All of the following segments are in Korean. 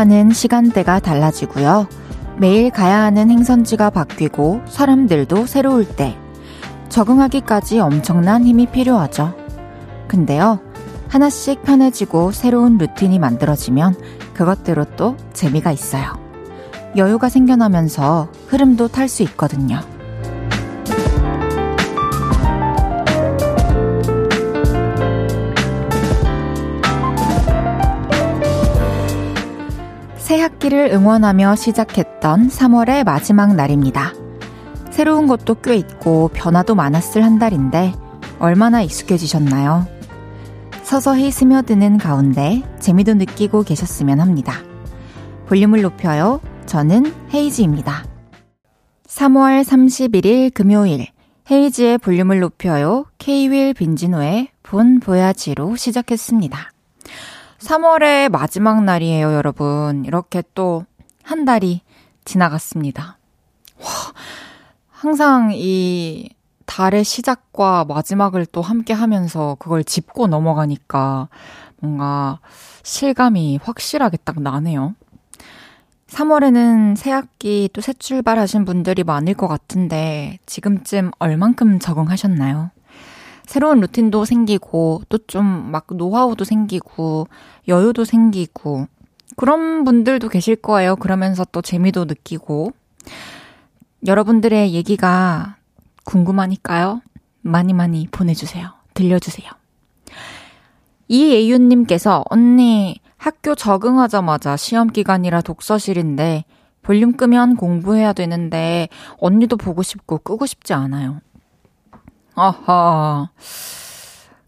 생활하는 시간대가 달라지고요. 매일 가야 하는 행선지가 바뀌고 사람들도 새로울 때 적응하기까지 엄청난 힘이 필요하죠. 근데요, 하나씩 편해지고 새로운 루틴이 만들어지면 그것대로 또 재미가 있어요. 여유가 생겨나면서 흐름도 탈 수 있거든요. 새 학기를 응원하며 시작했던 3월의 마지막 날입니다. 새로운 것도 꽤 있고 변화도 많았을 한 달인데 얼마나 익숙해지셨나요? 서서히 스며드는 가운데 재미도 느끼고 계셨으면 합니다. 볼륨을 높여요. 저는 헤이지입니다. 3월 31일 금요일 헤이지의 볼륨을 높여요. 케이윌 빈지노의 본 보야지로 시작했습니다. 3월의 마지막 날이에요, 여러분. 이렇게 또 한 달이 지나갔습니다. 와, 항상 이 달의 시작과 마지막을 또 함께 하면서 그걸 짚고 넘어가니까 뭔가 실감이 확실하게 딱 나네요. 3월에는 새 학기 또 새 출발하신 분들이 많을 것 같은데 지금쯤 얼만큼 적응하셨나요? 새로운 루틴도 생기고 또 좀 막 노하우도 생기고 여유도 생기고 그런 분들도 계실 거예요. 그러면서 또 재미도 느끼고 여러분들의 얘기가 궁금하니까요. 많이 많이 보내주세요. 들려주세요. 이예윤님께서 언니 학교 적응하자마자 시험 기간이라 독서실인데 볼륨 끄면 공부해야 되는데 언니도 보고 싶고 끄고 싶지 않아요. 어허.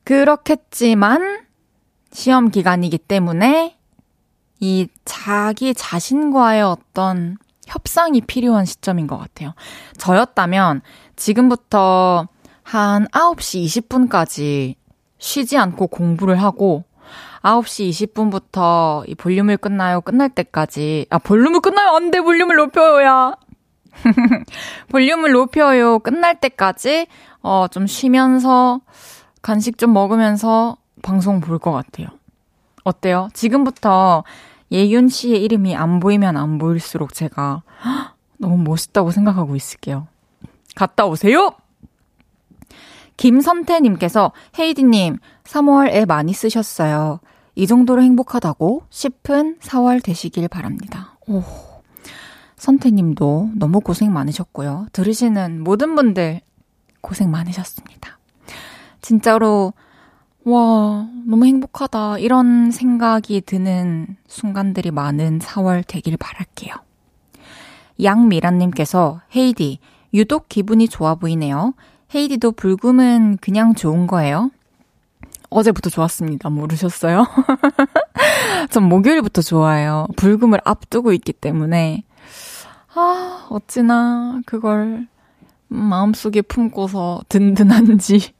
그렇겠지만 시험 기간이기 때문에 이 자기 자신과의 어떤 협상이 필요한 시점인 것 같아요. 저였다면 지금부터 한 9시 20분까지 쉬지 않고 공부를 하고 9시 20분부터 이 볼륨을 끝나요 끝날 때까지 아 볼륨을 끝나요 안 돼 볼륨을 높여요야 볼륨을 높여요 끝날 때까지 어, 좀 쉬면서 간식 좀 먹으면서 방송 볼 것 같아요. 어때요? 지금부터 예윤 씨의 이름이 안 보이면 안 보일수록 제가 너무 멋있다고 생각하고 있을게요. 갔다 오세요! 김선태님께서 헤이디님 3월 애 많이 쓰셨어요. 이 정도로 행복하다고 싶은 4월 되시길 바랍니다. 오, 선태님도 너무 고생 많으셨고요. 들으시는 모든 분들 고생 많으셨습니다. 진짜로, 와, 너무 행복하다. 이런 생각이 드는 순간들이 많은 4월 되길 바랄게요. 양미란님께서, 헤이디, 유독 기분이 좋아 보이네요. 헤이디도 불금은 그냥 좋은 거예요? 어제부터 좋았습니다. 모르셨어요? 전 목요일부터 좋아해요. 불금을 앞두고 있기 때문에. 아, 어찌나 그걸 마음속에 품고서 든든한지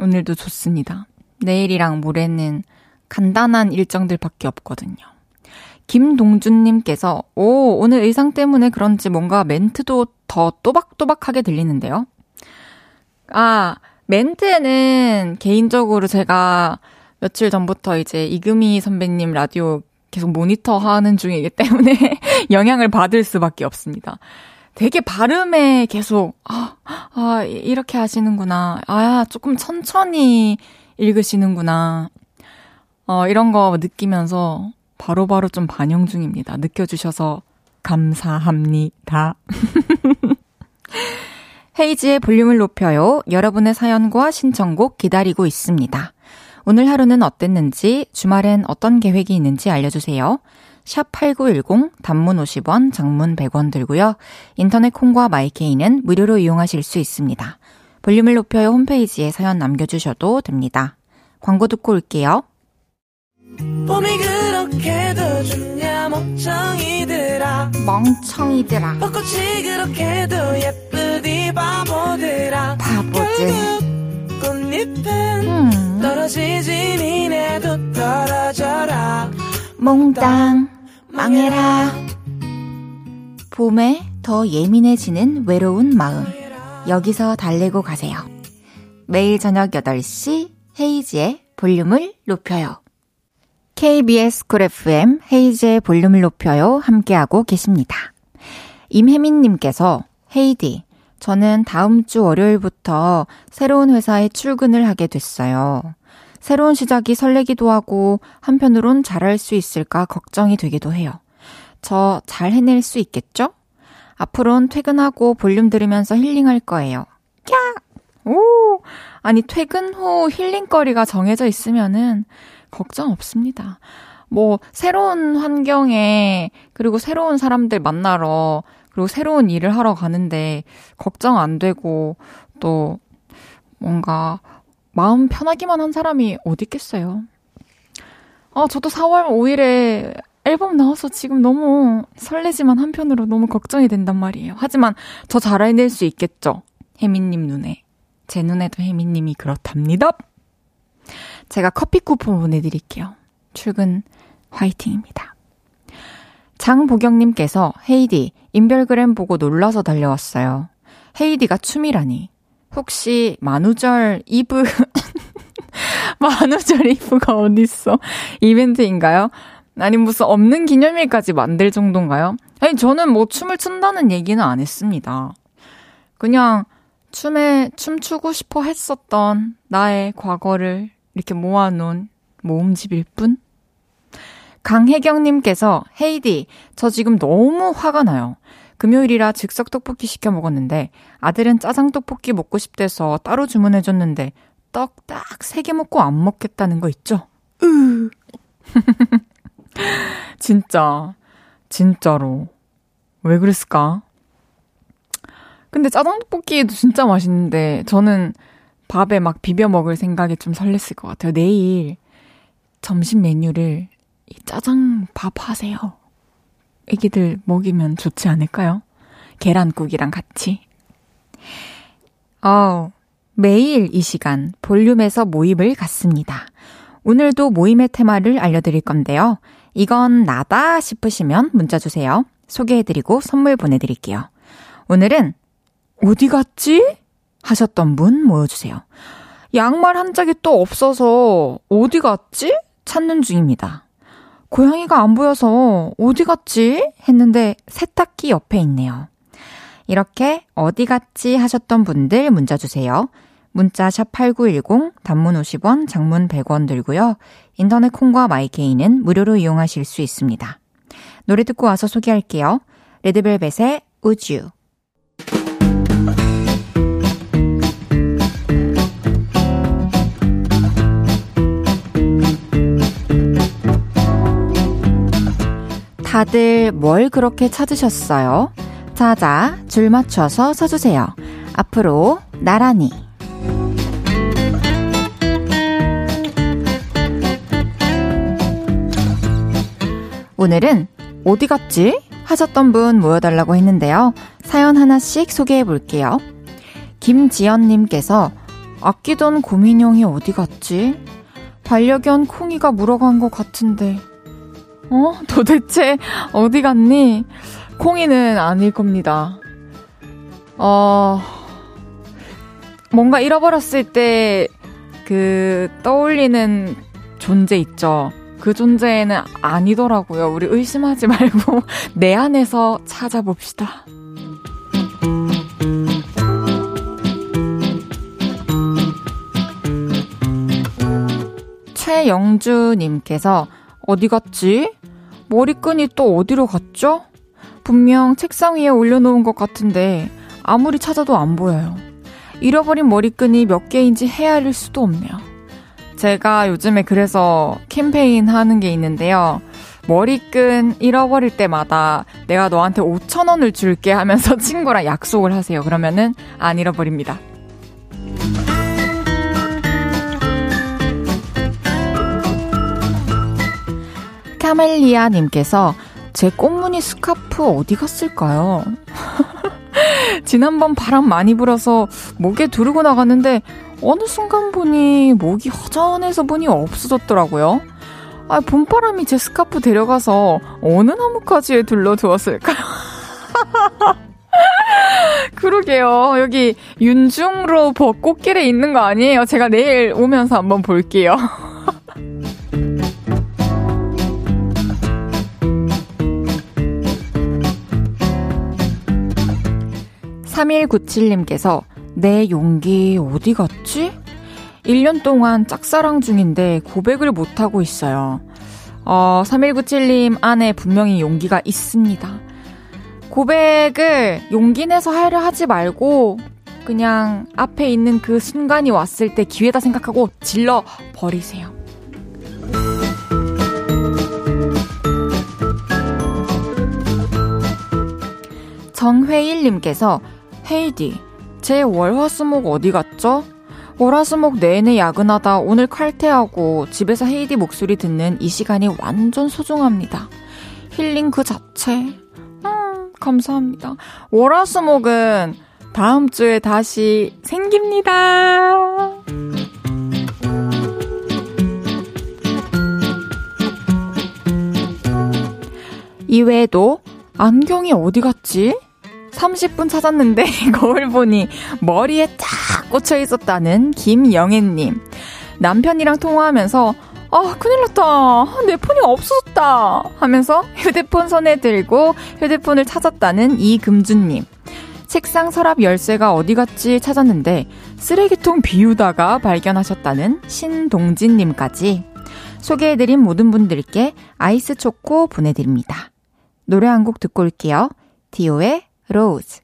오늘도 좋습니다. 내일이랑 모레는 간단한 일정들밖에 없거든요. 김동준님께서 오 오늘 의상 때문에 그런지 뭔가 멘트도 더 또박또박하게 들리는데요. 아 멘트는 개인적으로 제가 며칠 전부터 이제 이금희 선배님 라디오 계속 모니터 하는 중이기 때문에 영향을 받을 수밖에 없습니다. 되게 발음에 계속, 아, 아, 이렇게 하시는구나. 아, 조금 천천히 읽으시는구나. 어, 이런 거 느끼면서 바로바로 바로 좀 반영 중입니다. 느껴주셔서 감사합니다. 헤이지의 볼륨을 높여요. 여러분의 사연과 신청곡 기다리고 있습니다. 오늘 하루는 어땠는지, 주말엔 어떤 계획이 있는지 알려주세요. 샵8910 단문 50원, 장문 100원 들고요. 인터넷 콩과 마이케이는 무료로 이용하실 수 있습니다. 볼륨을 높여요 홈페이지에 사연 남겨주셔도 됩니다. 광고 듣고 올게요. 봄이 그렇게도 좋냐 멍청이들아 멍청이들아 벚꽃이 그렇게도 예쁘디 바보들아 바보들 꽃잎은 음. 떨어지지 니네도 떨어져라 몽땅 망해라. 봄에 더 예민해지는 외로운 마음. 여기서 달래고 가세요. 매일 저녁 8시 헤이즈의 볼륨을 높여요. KBS 쿨 FM 헤이즈의 볼륨을 높여요 함께하고 계십니다. 임혜민님께서 헤이디 저는 다음 주 월요일부터 새로운 회사에 출근을 하게 됐어요. 새로운 시작이 설레기도 하고 한편으론 잘할 수 있을까 걱정이 되기도 해요. 저 잘 해낼 수 있겠죠? 앞으론 퇴근하고 볼륨 들으면서 힐링할 거예요. 캬! 오! 아니, 퇴근 후 힐링거리가 정해져 있으면은 걱정 없습니다. 뭐, 새로운 환경에, 그리고 새로운 사람들 만나러, 그리고 새로운 일을 하러 가는데, 걱정 안 되고, 또, 뭔가, 마음 편하기만 한 사람이 어디 있겠어요. 아, 저도 4월 5일에 앨범 나와서 지금 너무 설레지만 한편으로 너무 걱정이 된단 말이에요. 하지만 저 잘 해낼 수 있겠죠. 혜민님 눈에. 제 눈에도 혜민님이 그렇답니다. 제가 커피 쿠폰 보내드릴게요. 출근 화이팅입니다. 장보경님께서 헤이디, 인별그램 보고 놀라서 달려왔어요. 헤이디가 춤이라니. 혹시 만우절 이브, 만우절 이브가 어딨어? 이벤트인가요? 아니, 무슨 없는 기념일까지 만들 정도인가요? 아니, 저는 뭐 춤을 춘다는 얘기는 안 했습니다. 그냥 춤에, 춤추고 싶어 했었던 나의 과거를 이렇게 모아놓은 모음집일 뿐? 강혜경님께서, 헤이디, 저 지금 너무 화가 나요. 금요일이라 즉석 떡볶이 시켜 먹었는데, 아들은 짜장 떡볶이 먹고 싶대서 따로 주문해 줬는데, 떡 딱 세 개 먹고 안 먹겠다는 거 있죠? 으. 진짜, 진짜로. 왜 그랬을까? 근데 짜장 떡볶이도 진짜 맛있는데, 저는 밥에 막 비벼 먹을 생각에 좀 설렜을 것 같아요. 내일 점심 메뉴를 이 짜장 밥 하세요. 애기들 먹이면 좋지 않을까요? 계란국이랑 같이. 어, 매일 이 시간 볼륨에서 모임을 갖습니다. 오늘도 모임의 테마를 알려드릴 건데요. 이건 나다 싶으시면 문자 주세요. 소개해드리고 선물 보내드릴게요. 오늘은 어디 갔지? 하셨던 분 모여주세요. 양말 한 짝이 또 없어서 어디 갔지? 찾는 중입니다. 고양이가 안 보여서 어디 갔지? 했는데 세탁기 옆에 있네요. 이렇게 어디 갔지 하셨던 분들 문자 주세요. 문자 샵 8910 단문 50원, 장문 100원 들고요. 인터넷 콩과 마이케이는 무료로 이용하실 수 있습니다. 노래 듣고 와서 소개할게요. 레드벨벳의 우주. 다들 뭘 그렇게 찾으셨어요? 자자, 줄 맞춰서 서주세요. 앞으로 나란히. 오늘은 어디 갔지? 하셨던 분 모여달라고 했는데요. 사연 하나씩 소개해 볼게요. 김지연님께서 아끼던 고민형이 어디 갔지? 반려견 콩이가 물어간 것 같은데 어? 도대체 어디 갔니? 콩이는 아닐 겁니다. 어, 뭔가 잃어버렸을 때 그 떠올리는 존재 있죠. 그 존재는 아니더라고요. 우리 의심하지 말고 내 안에서 찾아봅시다. 최영주님께서 어디 갔지? 머리끈이 또 어디로 갔죠? 분명 책상 위에 올려놓은 것 같은데 아무리 찾아도 안 보여요. 잃어버린 머리끈이 몇 개인지 헤아릴 수도 없네요. 제가 요즘에 그래서 캠페인 하는 게 있는데요. 머리끈 잃어버릴 때마다 내가 너한테 5천원을 줄게 하면서 친구랑 약속을 하세요. 그러면은 안 잃어버립니다. 카멜리아님께서 제 꽃무늬 스카프 어디 갔을까요? 지난번 바람 많이 불어서 목에 두르고 나갔는데 어느 순간 보니 목이 허전해서 보니 없어졌더라고요. 아, 봄바람이 제 스카프 데려가서 어느 나뭇가지에 둘러두었을까요? 그러게요. 여기 윤중로 벚꽃길에 있는 거 아니에요? 제가 내일 오면서 한번 볼게요. 3197님께서 내 용기 어디 갔지? 1년 동안 짝사랑 중인데 고백을 못하고 있어요. 어, 3197님 안에 분명히 용기가 있습니다. 고백을 용기 내서 하려 하지 말고 그냥 앞에 있는 그 순간이 왔을 때 기회다 생각하고 질러 버리세요. 정회일님께서 헤이디, 제 월화수목 어디 갔죠? 월화수목 내내 야근하다 오늘 칼퇴하고 집에서 헤이디 목소리 듣는 이 시간이 완전 소중합니다. 힐링 그 자체. 음, 감사합니다. 월화수목은 다음 주에 다시 생깁니다. 이외에도 안경이 어디 갔지? 30분 찾았는데 거울 보니 머리에 딱 꽂혀 있었다는 김영애님. 남편이랑 통화하면서 아, 큰일 났다. 내 폰이 없어졌다. 하면서 휴대폰 손에 들고 휴대폰을 찾았다는 이금주님. 책상 서랍 열쇠가 어디 갔지 찾았는데 쓰레기통 비우다가 발견하셨다는 신동진님까지 소개해드린 모든 분들께 아이스 초코 보내드립니다. 노래 한 곡 듣고 올게요. 디오의 Rose.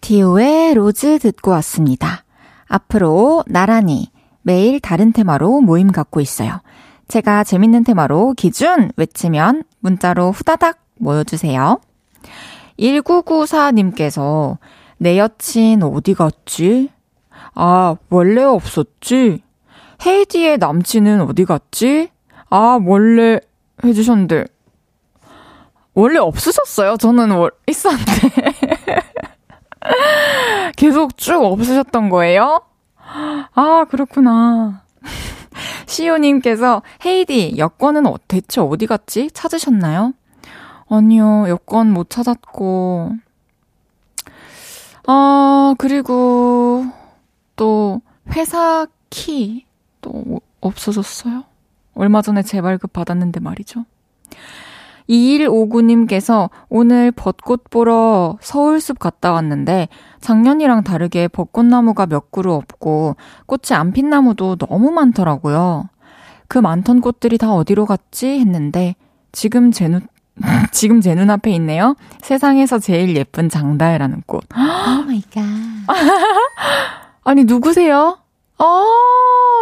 디오의 Rose 듣고 왔습니다. 앞으로 나란히 매일 다른 테마로 모임 갖고 있어요. 제가 재밌는 테마로 기준 외치면 문자로 후다닥 모여주세요. 1994님께서 내 여친 어디 갔지? 아, 원래 없었지? 헤이디의 남친은 어디 갔지? 아, 원래 해주셨는데. 원래 없으셨어요? 저는 월, 있었는데. 계속 쭉 없으셨던 거예요? 아, 그렇구나. 시오님께서 헤이디, 여권은 어, 대체 어디 갔지? 찾으셨나요? 아니요, 여권 못 찾았고. 아, 그리고 또 회사 키 또 없어졌어요. 얼마 전에 재발급 받았는데 말이죠. 2159님께서 오늘 벚꽃 보러 서울숲 갔다 왔는데 작년이랑 다르게 벚꽃나무가 몇 그루 없고 꽃이 안 핀 나무도 너무 많더라고요. 그 많던 꽃들이 다 어디로 갔지 했는데 지금 제 눈, 지금 제 눈앞에 있네요. 세상에서 제일 예쁜 장다혜라는 꽃. Oh my god. 아니, 누구세요? 아,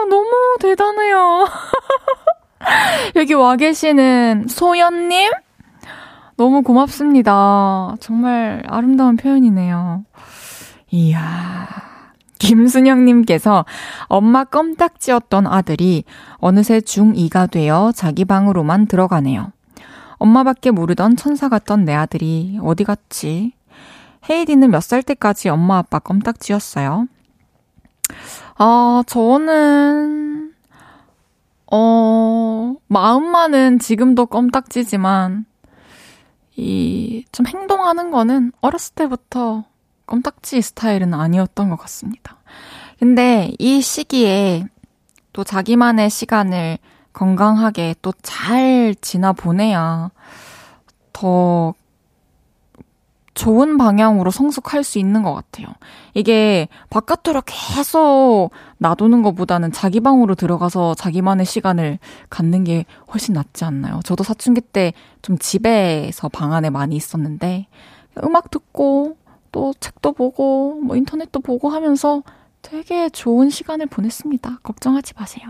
너무 대단해요. 여기 와 계시는 소연님? 너무 고맙습니다. 정말 아름다운 표현이네요. 이야. 김순영님께서 엄마 껌딱지였던 아들이 어느새 중2가 되어 자기 방으로만 들어가네요. 엄마밖에 모르던 천사 같던 내 아들이 어디 갔지? 헤이디는 몇 살 때까지 엄마 아빠 껌딱지였어요? 아, 저는, 어, 마음만은 지금도 껌딱지지만, 이, 좀 행동하는 거는 어렸을 때부터 껌딱지 스타일은 아니었던 것 같습니다. 근데 이 시기에 또 자기만의 시간을 건강하게 또 잘 지나 보내야 더 좋은 방향으로 성숙할 수 있는 것 같아요. 이게 바깥으로 계속 놔두는 것보다는 자기 방으로 들어가서 자기만의 시간을 갖는 게 훨씬 낫지 않나요? 저도 사춘기 때 좀 집에서 방 안에 많이 있었는데 음악 듣고 또 책도 보고 뭐 인터넷도 보고 하면서 되게 좋은 시간을 보냈습니다. 걱정하지 마세요.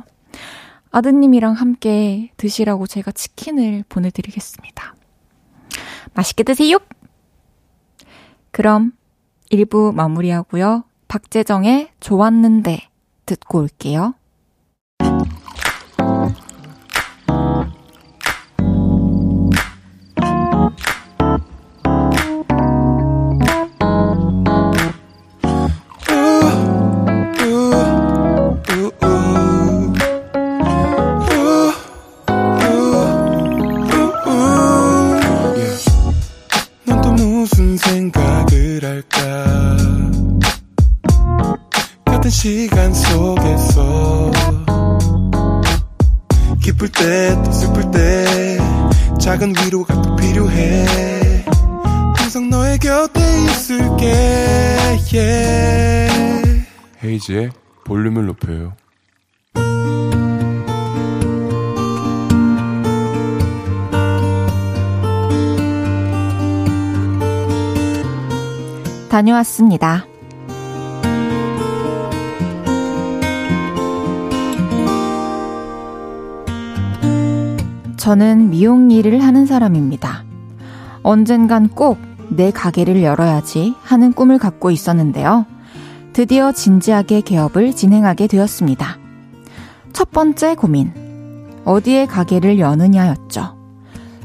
아드님이랑 함께 드시라고 제가 치킨을 보내드리겠습니다. 맛있게 드세요! 그럼 1부 마무리하고요. 박재정의 좋았는데 듣고 올게요. 헤이지의 볼륨을 높여요 다녀왔습니다. 저는 미용 일을 하는 사람입니다. 언젠간 꼭 내 가게를 열어야지 하는 꿈을 갖고 있었는데요. 드디어 진지하게 개업을 진행하게 되었습니다. 첫 번째 고민. 어디에 가게를 여느냐였죠.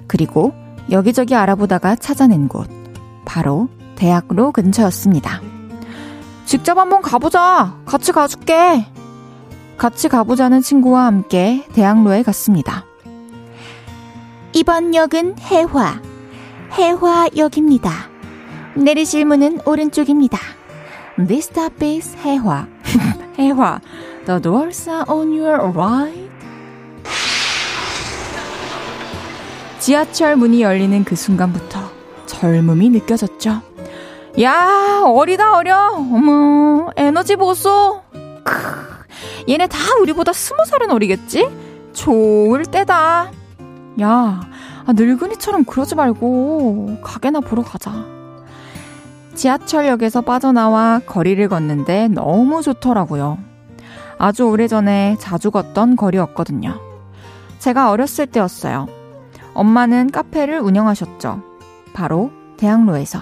그리고 여기저기 알아보다가 찾아낸 곳. 바로 대학로 근처였습니다. 직접 한번 가보자! 같이 가줄게! 같이 가보자는 친구와 함께 대학로에 갔습니다. 이번 역은 해화. 해화역입니다. 내리실 문은 오른쪽입니다. This stop is 해화. 해화. The doors are on your right. 지하철 문이 열리는 그 순간부터 젊음이 느껴졌죠. 야, 어리다, 어려. 어머, 에너지 보소. 크, 얘네 다 우리보다 스무 살은 어리겠지? 좋을 때다. 야, 아, 늙은이처럼 그러지 말고 가게나 보러 가자. 지하철역에서 빠져나와 거리를 걷는데 너무 좋더라고요. 아주 오래전에 자주 걷던 거리였거든요. 제가 어렸을 때였어요. 엄마는 카페를 운영하셨죠. 바로 대학로에서.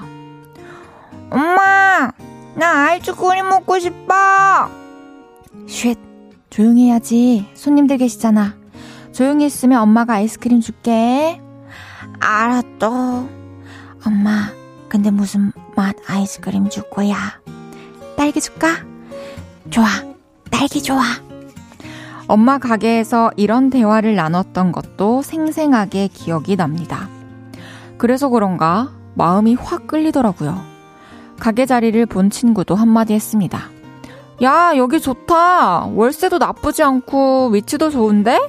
엄마! 나 아이스크림 먹고 싶어! 쉿! 조용히 해야지. 손님들 계시잖아. 조용히 있으면 엄마가 아이스크림 줄게. 알았어. 엄마, 근데 무슨 맛 아이스크림 줄 거야? 딸기 줄까? 좋아. 딸기 좋아. 엄마 가게에서 이런 대화를 나눴던 것도 생생하게 기억이 납니다. 그래서 그런가 마음이 확 끌리더라고요. 가게 자리를 본 친구도 한마디 했습니다. 야, 여기 좋다. 월세도 나쁘지 않고 위치도 좋은데?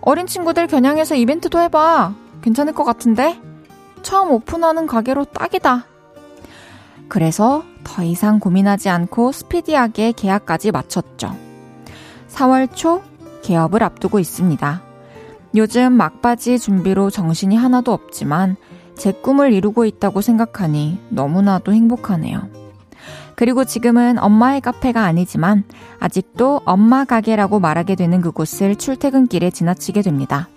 어린 친구들 겨냥해서 이벤트도 해봐. 괜찮을 것 같은데? 처음 오픈하는 가게로 딱이다. 그래서 더 이상 고민하지 않고 스피디하게 계약까지 마쳤죠. 4월 초 개업을 앞두고 있습니다. 요즘 막바지 준비로 정신이 하나도 없지만 제 꿈을 이루고 있다고 생각하니 너무나도 행복하네요. 그리고 지금은 엄마의 카페가 아니지만 아직도 엄마 가게라고 말하게 되는 그곳을 출퇴근길에 지나치게 됩니다.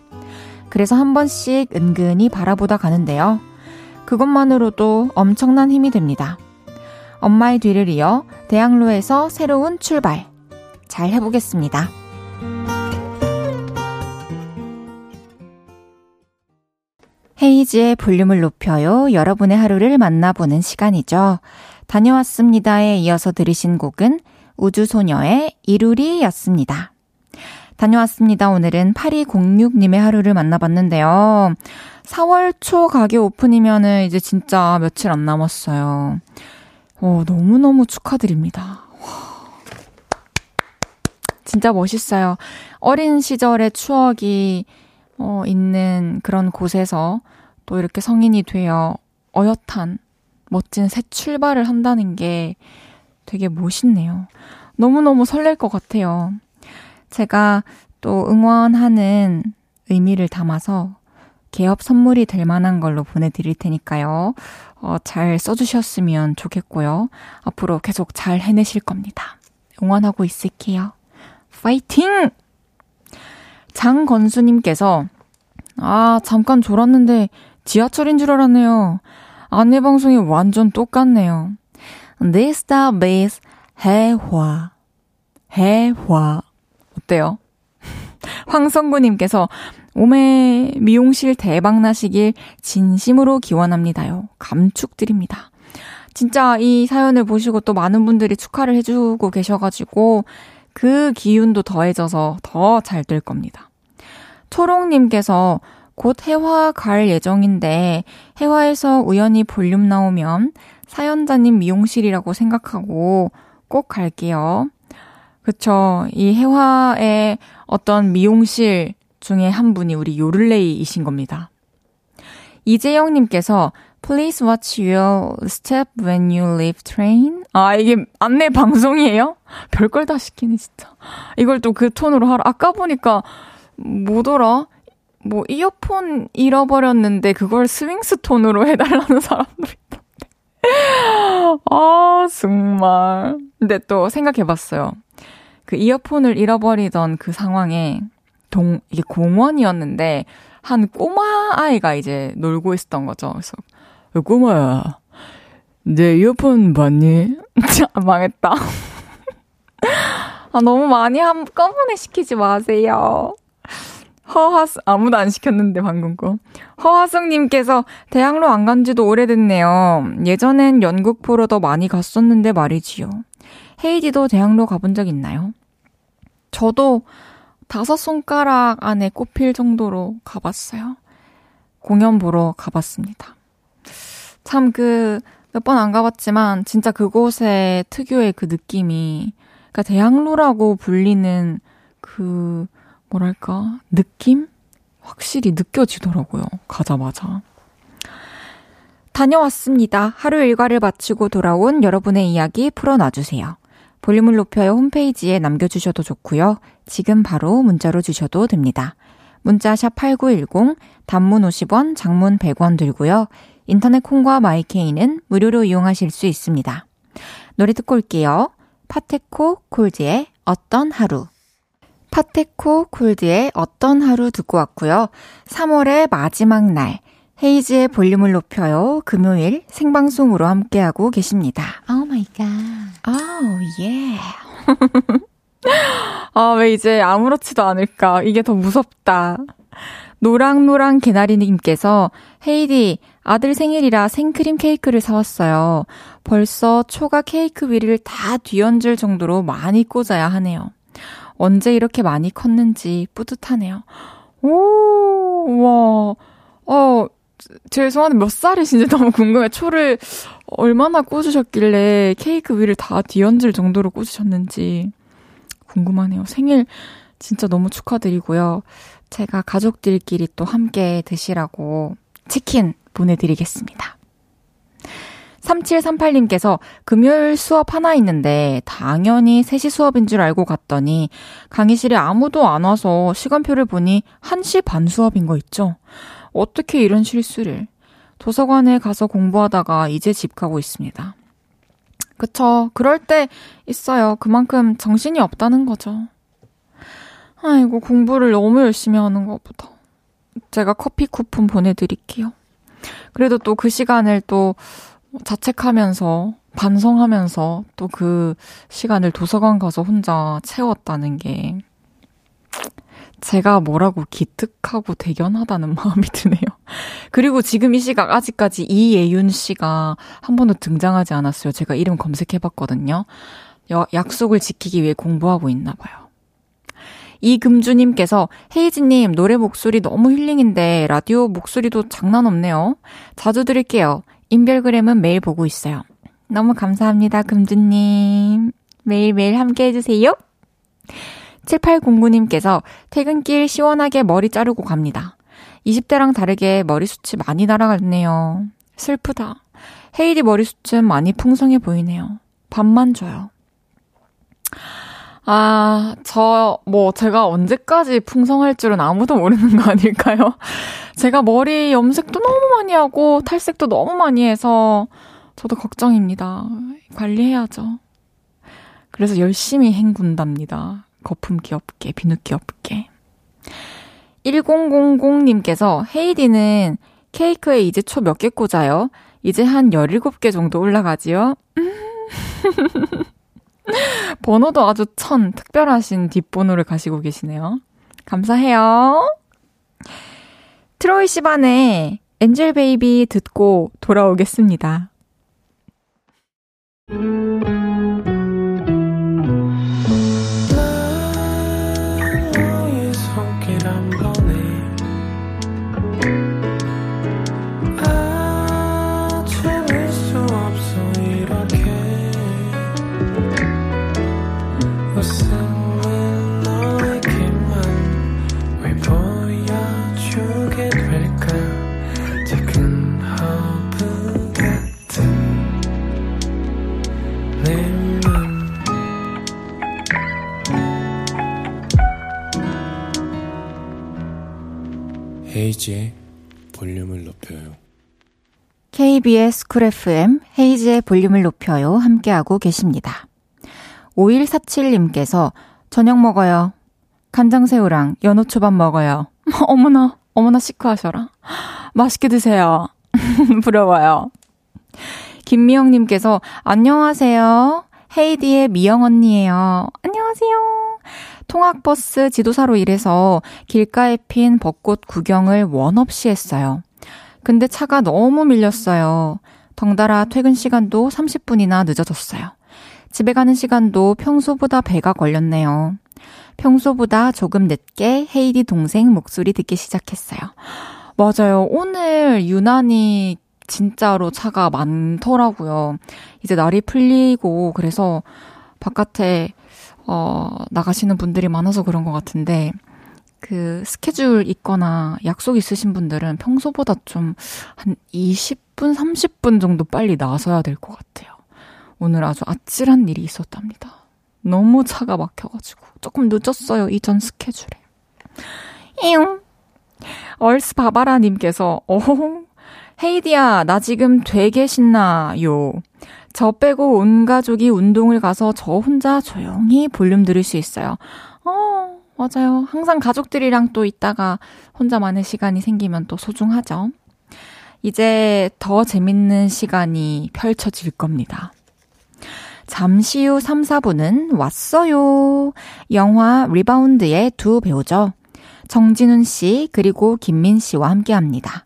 그래서 한 번씩 은근히 바라보다 가는데요. 그것만으로도 엄청난 힘이 됩니다. 엄마의 뒤를 이어 대학로에서 새로운 출발. 잘 해보겠습니다. 헤이지의 볼륨을 높여요. 여러분의 하루를 만나보는 시간이죠. 다녀왔습니다에 이어서 들으신 곡은 우주소녀의 이루리였습니다. 다녀왔습니다. 오늘은 8206님의 하루를 만나봤는데요. 4월 초 가게 오픈이면은 이제 진짜 며칠 안 남았어요. 어, 너무너무 축하드립니다. 진짜 멋있어요. 어린 시절의 추억이 어, 있는 그런 곳에서 또 이렇게 성인이 되어 어엿한 멋진 새 출발을 한다는 게 되게 멋있네요. 너무너무 설렐 것 같아요. 제가 또 응원하는 의미를 담아서 개업 선물이 될 만한 걸로 보내드릴 테니까요. 어, 잘 써주셨으면 좋겠고요. 앞으로 계속 잘 해내실 겁니다. 응원하고 있을게요. 파이팅! 장건수님께서, 아, 잠깐 졸았는데 지하철인 줄 알았네요. 안내 방송이 완전 똑같네요. This stop is 해화. 해화. 어때요? 황성구님께서 오메 미용실 대박 나시길 진심으로 기원합니다요. 감축드립니다. 진짜 이 사연을 보시고 또 많은 분들이 축하를 해주고 계셔가지고 그 기운도 더해져서 더 잘 될 겁니다. 초롱님께서 곧 해화 갈 예정인데 해화에서 우연히 볼륨 나오면 사연자님 미용실이라고 생각하고 꼭 갈게요. 그쵸. 이 해화의 어떤 미용실 중에 한 분이 우리 요를레이이신 겁니다. 이재영님께서 Please watch your step when you leave train. 아, 이게 안내 방송이에요? 별걸 다 시키네, 진짜. 이걸 또 그 톤으로 하라. 아까 보니까 뭐더라? 뭐 이어폰 잃어버렸는데 그걸 스윙스 톤으로 해달라는 사람도 있던데. 아, 정말. 근데 또 생각해봤어요. 그 이어폰을 잃어버리던 그 상황에 동, 이게 공원이었는데 한 꼬마 아이가 이제 놀고 있었던 거죠. 그래서 꼬마야, 내 이어폰 봤니? 망했다. 아, 너무 많이 한꺼번에 시키지 마세요. 허하수, 아무도 안 시켰는데, 방금 거. 허하숙님께서 대학로 안 간 지도 오래됐네요. 예전엔 연극 보러 더 많이 갔었는데 말이지요. 헤이디도 대학로 가본 적 있나요? 저도 다섯 손가락 안에 꼽힐 정도로 가봤어요. 공연 보러 가봤습니다. 참 그, 몇 번 안 가봤지만, 진짜 그곳의 특유의 그 느낌이, 그니까 대학로라고 불리는 그, 뭐랄까, 느낌? 확실히 느껴지더라고요. 가자마자. 다녀왔습니다. 하루 일과를 마치고 돌아온 여러분의 이야기 풀어놔주세요. 볼륨을 높여요 홈페이지에 남겨주셔도 좋고요. 지금 바로 문자로 주셔도 됩니다. 문자 샵 8910, 단문 50원, 장문 100원 들고요. 인터넷 콩과 마이케이는 무료로 이용하실 수 있습니다. 노래 듣고 올게요. 파테코 콜드의 어떤 하루. 파테코 콜드의 어떤 하루 듣고 왔고요. 3월의 마지막 날, 헤이즈의 볼륨을 높여요. 금요일 생방송으로 함께하고 계십니다. Oh my god. 아우, 예. 아, 왜 이제 아무렇지도 않을까. 이게 더 무섭다. 노랑노랑 개나리님께서 헤이디, 아들 생일이라 생크림 케이크를 사왔어요. 벌써 초가 케이크 위를 다 뒤얹을 정도로 많이 꽂아야 하네요. 언제 이렇게 많이 컸는지 뿌듯하네요. 오, 와, 어, 죄송한데 몇 살이신지 너무 궁금해. 초를 얼마나 꽂으셨길래 케이크 위를 다 뒤얹을 정도로 꽂으셨는지 궁금하네요. 생일 진짜 너무 축하드리고요. 제가 가족들끼리 또 함께 드시라고 치킨 보내드리겠습니다. 3738님께서 금요일 수업 하나 있는데 당연히 3시 수업인 줄 알고 갔더니 강의실에 아무도 안 와서 시간표를 보니 1시 반 수업인 거 있죠? 어떻게 이런 실수를. 도서관에 가서 공부하다가 이제 집 가고 있습니다. 그쵸. 그럴 때 있어요. 그만큼 정신이 없다는 거죠. 아이고, 공부를 너무 열심히 하는 것보다. 제가 커피 쿠폰 보내드릴게요. 그래도 또 그 시간을 또 자책하면서 반성하면서 또 그 시간을 도서관 가서 혼자 채웠다는 게 제가 뭐라고 기특하고 대견하다는 마음이 드네요. 그리고 지금 이 시각 아직까지 이예윤 씨가 한 번도 등장하지 않았어요. 제가 이름 검색해봤거든요. 약속을 지키기 위해 공부하고 있나 봐요. 이금주님께서 헤이즈님 노래 목소리 너무 힐링인데 라디오 목소리도 장난 없네요. 자주 들을게요. 인별그램은 매일 보고 있어요. 너무 감사합니다, 금주님. 매일매일 함께 해주세요. 7809님께서 퇴근길 시원하게 머리 자르고 갑니다. 20대랑 다르게 머리숱이 많이 날아갔네요. 슬프다. 헤이디 머리숱은 많이 풍성해 보이네요. 밥만 줘요. 아, 저, 뭐, 제가 언제까지 풍성할 줄은 아무도 모르는 거 아닐까요? 제가 머리 염색도 너무 많이 하고, 탈색도 너무 많이 해서, 저도 걱정입니다. 관리해야죠. 그래서 열심히 헹군답니다. 거품 귀엽게, 비누 귀엽게. 1000님께서, 헤이디는 케이크에 이제 초 몇 개 꽂아요? 이제 한 17개 정도 올라가지요? 번호도 아주 천, 특별하신 뒷번호를 가시고 계시네요. 감사해요. 트로이 시반의 엔젤 베이비 듣고 돌아오겠습니다. 헤이즈의 볼륨을 높여요. KBS 쿨 FM 헤이즈의 볼륨을 높여요. 함께하고 계십니다. 5147님께서 저녁 먹어요. 간장새우랑 연어초밥 먹어요. 어머나, 어머나 시크하셔라. 맛있게 드세요. 부러워요. 김미영님께서 안녕하세요. 헤이즈의 미영 언니예요. 안녕하세요. 통학버스 지도사로 일해서 길가에 핀 벚꽃 구경을 원 없이 했어요. 근데 차가 너무 밀렸어요. 덩달아 퇴근 시간도 30분이나 늦어졌어요. 집에 가는 시간도 평소보다 배가 걸렸네요. 평소보다 조금 늦게 헤이디 동생 목소리 듣기 시작했어요. 맞아요. 오늘 유난히 진짜로 차가 많더라고요. 이제 날이 풀리고 그래서 바깥에 어 나가시는 분들이 많아서 그런 것 같은데 그 스케줄 있거나 약속 있으신 분들은 평소보다 좀 한 20분, 30분 정도 빨리 나서야 될 것 같아요. 오늘 아주 아찔한 일이 있었답니다. 너무 차가 막혀가지고 조금 늦었어요, 이전 스케줄에. 이용. 얼스 바바라님께서, 어, 헤이디야, 나 지금 되게 신나요. 저 빼고 온 가족이 운동을 가서 저 혼자 조용히 볼륨 들을 수 있어요. 어, 맞아요. 항상 가족들이랑 또 있다가 혼자만의 시간이 생기면 또 소중하죠. 이제 더 재밌는 시간이 펼쳐질 겁니다. 잠시 후 3, 4부는 왔어요. 영화 리바운드의 두 배우죠. 정진운 씨 그리고 김민 씨와 함께 합니다.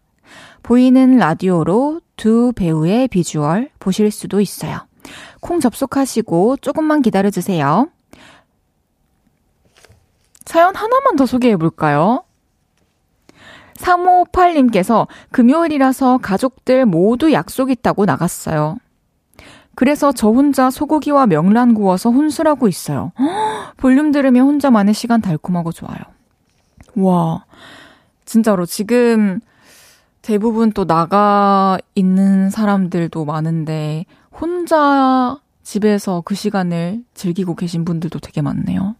보이는 라디오로 두 배우의 비주얼 보실 수도 있어요. 콩 접속하시고 조금만 기다려 주세요. 사연 하나만 더 소개해 볼까요? 3558님께서 금요일이라서 가족들 모두 약속 있다고 나갔어요. 그래서 저 혼자 소고기와 명란 구워서 혼술하고 있어요. 볼륨 들으면 혼자만의 시간 달콤하고 좋아요. 와, 진짜로 지금 대부분 또 나가 있는 사람들도 많은데 혼자 집에서 그 시간을 즐기고 계신 분들도 되게 많네요.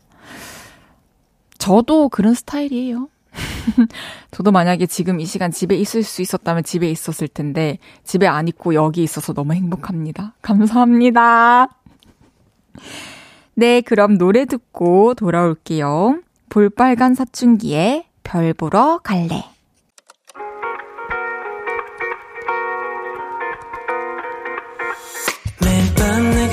저도 그런 스타일이에요. 저도 만약에 지금 이 시간 집에 있을 수 있었다면 집에 있었을 텐데 집에 안 있고 여기 있어서 너무 행복합니다. 감사합니다. 네, 그럼 노래 듣고 돌아올게요. 볼빨간 사춘기에 별 보러 갈래.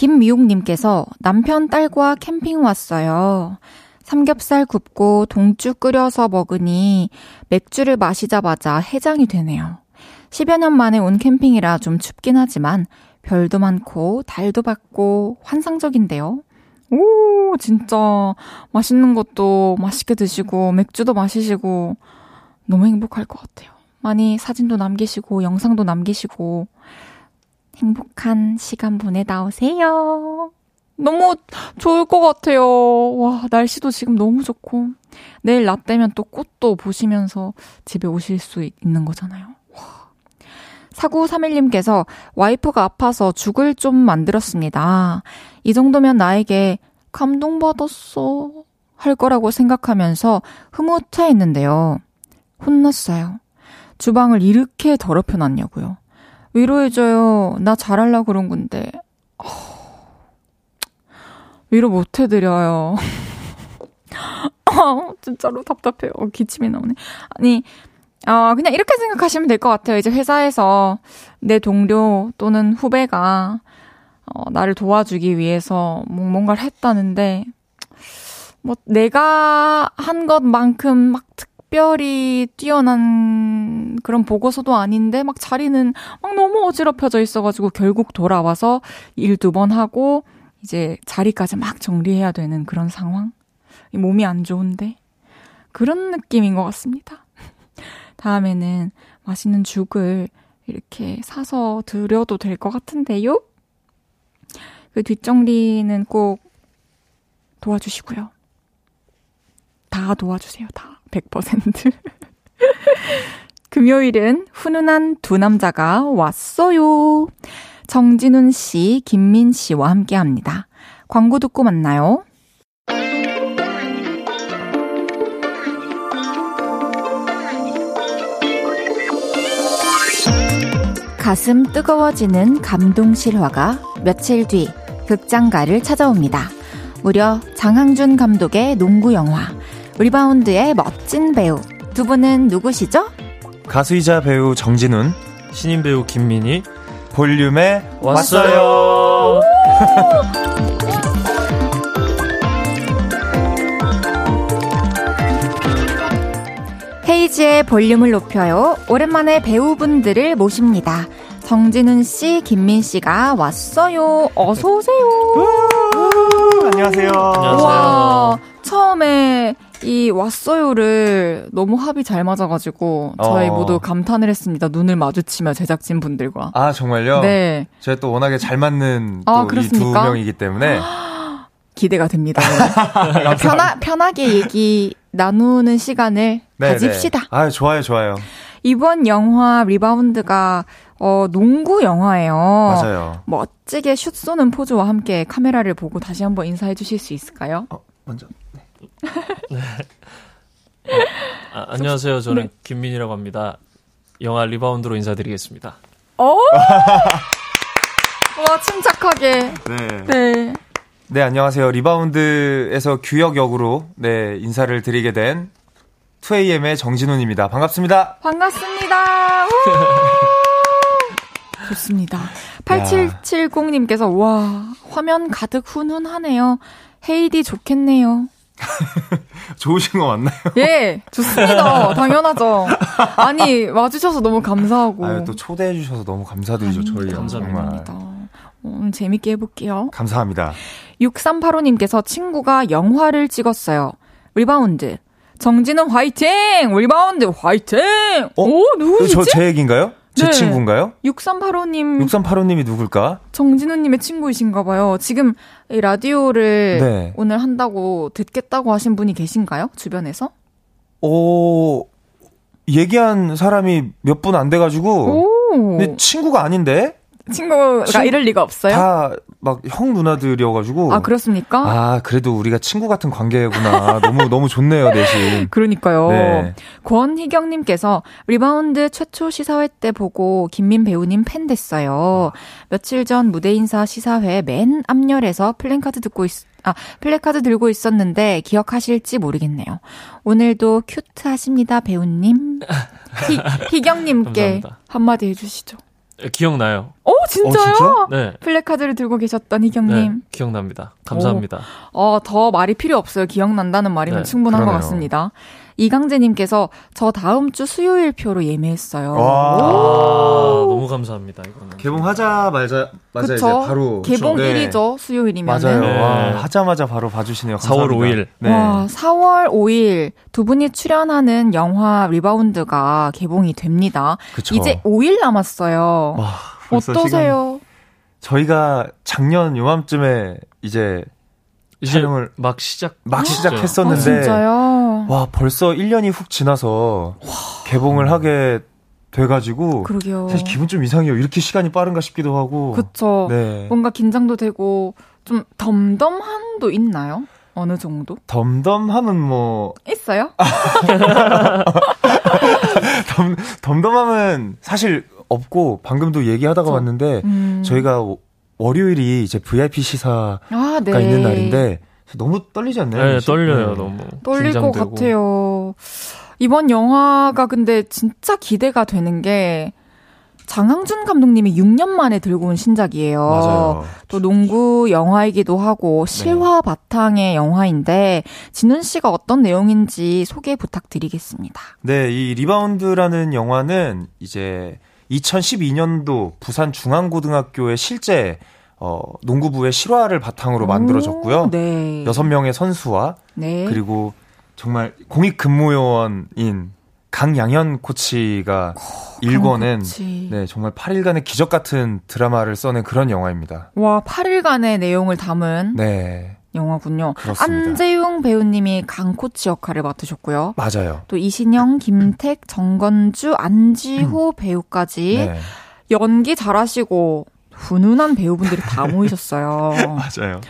김미옥님께서 남편 딸과 캠핑 왔어요. 삼겹살 굽고 동주 끓여서 먹으니 맥주를 마시자마자 해장이 되네요. 10여 년 만에 온 캠핑이라 좀 춥긴 하지만 별도 많고 달도 밝고 환상적인데요. 오, 진짜 맛있는 것도 맛있게 드시고 맥주도 마시시고 너무 행복할 것 같아요. 많이 사진도 남기시고 영상도 남기시고 행복한 시간 보내다 오세요. 너무 좋을 것 같아요. 와, 날씨도 지금 너무 좋고. 내일 낮 되면 또 꽃도 보시면서 집에 오실 수 있는 거잖아요. 와. 4931님께서 와이프가 아파서 죽을 좀 만들었습니다. 이 정도면 나에게 감동받았어. 할 거라고 생각하면서 흐뭇해 했는데요. 혼났어요. 주방을 이렇게 더럽혀 놨냐고요. 위로해줘요. 나 잘하려고 그런 건데. 어... 위로 못 해드려요. 어, 진짜로 답답해요. 어, 기침이 나오네. 아니, 어, 그냥 이렇게 생각하시면 될 것 같아요. 이제 회사에서 내 동료 또는 후배가 어, 나를 도와주기 위해서 뭔가를 했다는데, 뭐, 내가 한 것만큼 막 특 별히 뛰어난 그런 보고서도 아닌데, 막 자리는 막 너무 어지럽혀져 있어가지고 결국 돌아와서 일 두 번 하고, 이제 자리까지 막 정리해야 되는 그런 상황? 몸이 안 좋은데? 그런 느낌인 것 같습니다. 다음에는 맛있는 죽을 이렇게 사서 드려도 될 것 같은데요? 그 뒷정리는 꼭 도와주시고요. 다 도와주세요, 다. 100%. 금요일은 훈훈한 두 남자가 왔어요. 정진운 씨, 김민 씨와 함께 합니다. 광고 듣고 만나요. 가슴 뜨거워지는 감동 실화가 며칠 뒤 극장가를 찾아옵니다. 무려 장항준 감독의 농구 영화 리바운드의 멋진 배우 두 분은 누구시죠? 가수이자 배우 정진훈, 신인 배우 김민희 볼륨에 왔어요. 헤이지의 볼륨을 높여요. 오랜만에 배우분들을 모십니다. 정진훈 씨, 김민 씨가 왔어요. 어서 오세요. 안녕하세요. 안녕하세요. 와, 처음에 이 왔어요를 너무 합이 잘 맞아가지고 저희 어. 모두 감탄을 했습니다. 눈을 마주치며 제작진 분들과. 아 정말요? 네, 제가 또 워낙에 잘 맞는 아, 또이두 그렇습니까? 명이기 때문에 기대가 됩니다. 편하, 편하게 얘기 나누는 시간을 가집시다. 네. 아 좋아요, 좋아요. 이번 영화 리바운드가 어, 농구 영화예요. 맞아요. 멋지게 슛 쏘는 포즈와 함께 카메라를 보고 다시 한번 인사해 주실 수 있을까요? 어, 먼저. 아, 안녕하세요. 저는 김민이라고 합니다. 영화 리바운드로 인사드리겠습니다. 어? 와, 침착하게. 네. 네. 네, 안녕하세요. 리바운드에서 규혁 역으로 네 인사를 드리게 된 2AM의 정진운입니다. 반갑습니다. 반갑습니다. 우! 좋습니다. 8770님께서, 와, 화면 가득 훈훈하네요. 헤이디 좋겠네요. 좋으신 거 맞나요? 예, 좋습니다. 당연하죠. 아니, 와주셔서 너무 감사하고. 아유, 또 초대해 주셔서 너무 감사드리죠. 저희. 감사합니다. 정말 감사합니다. 오늘 재밌게 해볼게요. 감사합니다. 6385님께서 친구가 영화를 찍었어요. 리바운드. 정진운 화이팅! 리바운드 화이팅! 어? 오, 누구시지? 저 제 얘기인가요? 제 네. 친구인가요? 6385님, 6385님이 누굴까? 정진우님의 친구이신가 봐요. 지금 이 라디오를 네. 오늘 한다고 듣겠다고 하신 분이 계신가요? 주변에서? 오, 얘기한 사람이 몇 분 안 돼가지고. 오, 근데 친구가 아닌데? 친구가 친- 이럴 리가 없어요? 다 막 형 누나들이어가지고. 아, 그렇습니까? 아, 그래도 우리가 친구 같은 관계구나. 너무, 너무 좋네요, 대신. 그러니까요. 네. 권희경님께서 리바운드 최초 시사회 때 보고 김민 배우님 팬 됐어요. 며칠 전 무대 인사 시사회 맨 앞열에서 플랜카드 듣고 있, 아, 플래카드 들고 있었는데 기억하실지 모르겠네요. 오늘도 cute하십니다, 배우님. 희, 희경님께 감사합니다. 한마디 해주시죠. 에, 기억나요? 오, 진짜요? 어, 진짜? 네. 플래카드를 들고 계셨던 네, 희경님. 기억납니다. 감사합니다. 어, 더 말이 필요 없어요. 기억난다는 말이면 네, 충분한 것 그러네요. 같습니다. 이강재님께서 저 다음 주 수요일 표로 예매했어요. 와. 아, 너무 감사합니다. 이거는. 개봉하자마자, 맞아, 그쵸? 이제 바로. 개봉일이죠, 수요일이면. 맞아요. 네. 와, 하자마자 바로 봐주시네요. 4월 감사합니다. 5일. 네. 와, 4월 5일 두 분이 출연하는 영화 리바운드가 개봉이 됩니다. 그쵸. 이제 5일 남았어요. 와, 어떠세요? 저희가 작년 요맘쯤에 이제 이제 촬영을 막 시작. 막. 아, 시작했었는데 진짜요? 와 벌써 1년이 훅 지나서 개봉을 하게 돼가지고 그러게요. 사실 기분 좀 이상해요. 이렇게 시간이 빠른가 싶기도 하고. 그쵸. 네. 뭔가 긴장도 되고 좀 덤덤함도 있나요? 어느 정도? 덤덤함은 뭐 있어요? 덤, 덤덤함은 사실 없고 방금도 얘기하다가 그쵸. 왔는데 음. 저희가 월요일이 이제 VIP 시사가 아, 네. 있는 날인데 너무 떨리지 않나요? 네? 떨려요, 네. 너무. 떨릴 것 긴장되고. 같아요. 이번 영화가 근데 진짜 기대가 되는 게 장항준 감독님이 6년 만에 들고 온 신작이에요. 맞아요. 또 농구 영화이기도 하고 실화 바탕의 영화인데 진훈 씨가 어떤 내용인지 소개 부탁드리겠습니다. 네, 이 리바운드라는 영화는 이제 2012년도 부산 중앙고등학교의 실제 어, 농구부의 실화를 바탕으로 만들어졌고요. 오, 네. 여섯 명의 선수와 네. 그리고 정말 공익 근무 요원인 강양현 코치가 일궈낸 코치. 네, 정말 8일간의 기적 같은 드라마를 써낸 그런 영화입니다. 와, 8일간의 내용을 담은 네. 영화군요. 그렇습니다. 안재용 배우님이 강 코치 역할을 맡으셨고요. 맞아요. 또 이신영, 김택, 정건주, 안지호 배우까지 네. 연기 잘하시고 훈훈한 배우분들이 다 모이셨어요. 맞아요.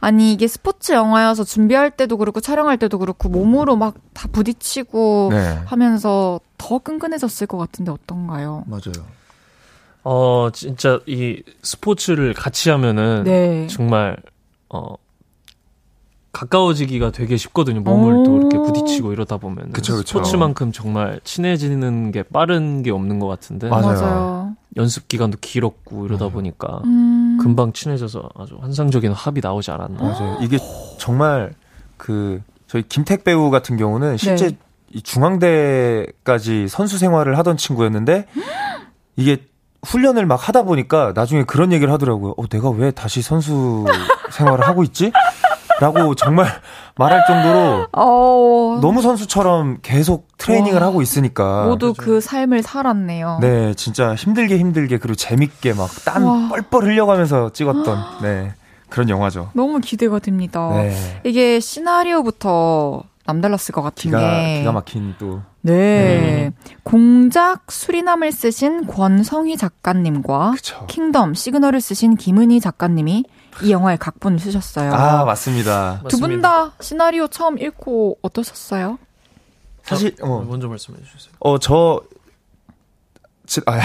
아니 이게 스포츠 영화여서 준비할 때도 그렇고 촬영할 때도 그렇고 몸으로 막 다 부딪히고 네. 하면서 더 끈끈해졌을 것 같은데 어떤가요? 맞아요. 어, 진짜 이 스포츠를 같이 하면은 네. 정말 어 가까워지기가 되게 쉽거든요. 몸을 또 오. 이렇게 부딪히고 이러다 보면 그쵸, 그쵸. 스포츠만큼 정말 친해지는 게 빠른 게 없는 것 같은데 맞아요. 연습 기간도 길었고 이러다 보니까 음. 금방 친해져서 아주 환상적인 합이 나오지 않았나. 맞아요. 이게 정말 그 저희 김택 배우 같은 경우는 실제 네. 이 중앙대까지 선수 생활을 하던 친구였는데 이게 훈련을 막 하다 보니까 나중에 그런 얘기를 하더라고요. 어, 내가 왜 다시 선수 생활을 하고 있지? 라고 정말 말할 정도로 어, 너무 선수처럼 계속 트레이닝을 와. 하고 있으니까. 모두 그 삶을 살았네요. 네, 진짜 힘들게 힘들게 그리고 재밌게 막땀 와. 뻘뻘 흘려가면서 찍었던 네 그런 영화죠. 너무 기대가 됩니다. 네, 이게 시나리오부터 남달랐을 것 같은 기가 게 기가 막힌 또 네. 공작 수리남을 쓰신 권성희 작가님과 그쵸. 킹덤 시그널을 쓰신 김은희 작가님이 이 영화의 각본을 쓰셨어요. 아 맞습니다. 두 분 다 시나리오 처음 읽고 어떠셨어요? 사실 어, 먼저 말씀해 주세요. 어저 아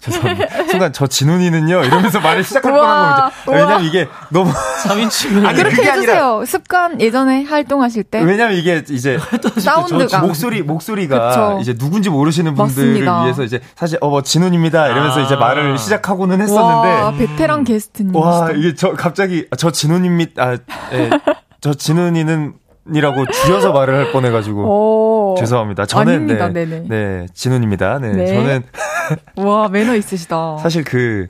죄송합니다. 순간 저 진훈이는요 이러면서 말을 시작할 뻔한 거죠. 우와. 왜냐면 이게 너무 3인칭을 아니, 그렇게 그게 해주세요. 습관 예전에 활동하실 때 왜냐면 이게 이제 사운드가 목소리 목소리가 그쵸. 이제 누군지 모르시는 분들을 맞습니다. 위해서 이제 사실 어 뭐 진훈입니다 이러면서 아. 이제 말을 시작하고는 했었는데 와 베테랑 게스트님. 와 이게 저 갑자기 아, 저 진훈입니다. 아, 예. 저 진훈이는 이라고 줄여서 말을 할 뻔해가지고 오. 죄송합니다. 저는 아닙니다. 네, 네네. 네 진훈입니다. 네, 네. 저는 와 매너 있으시다. 사실 그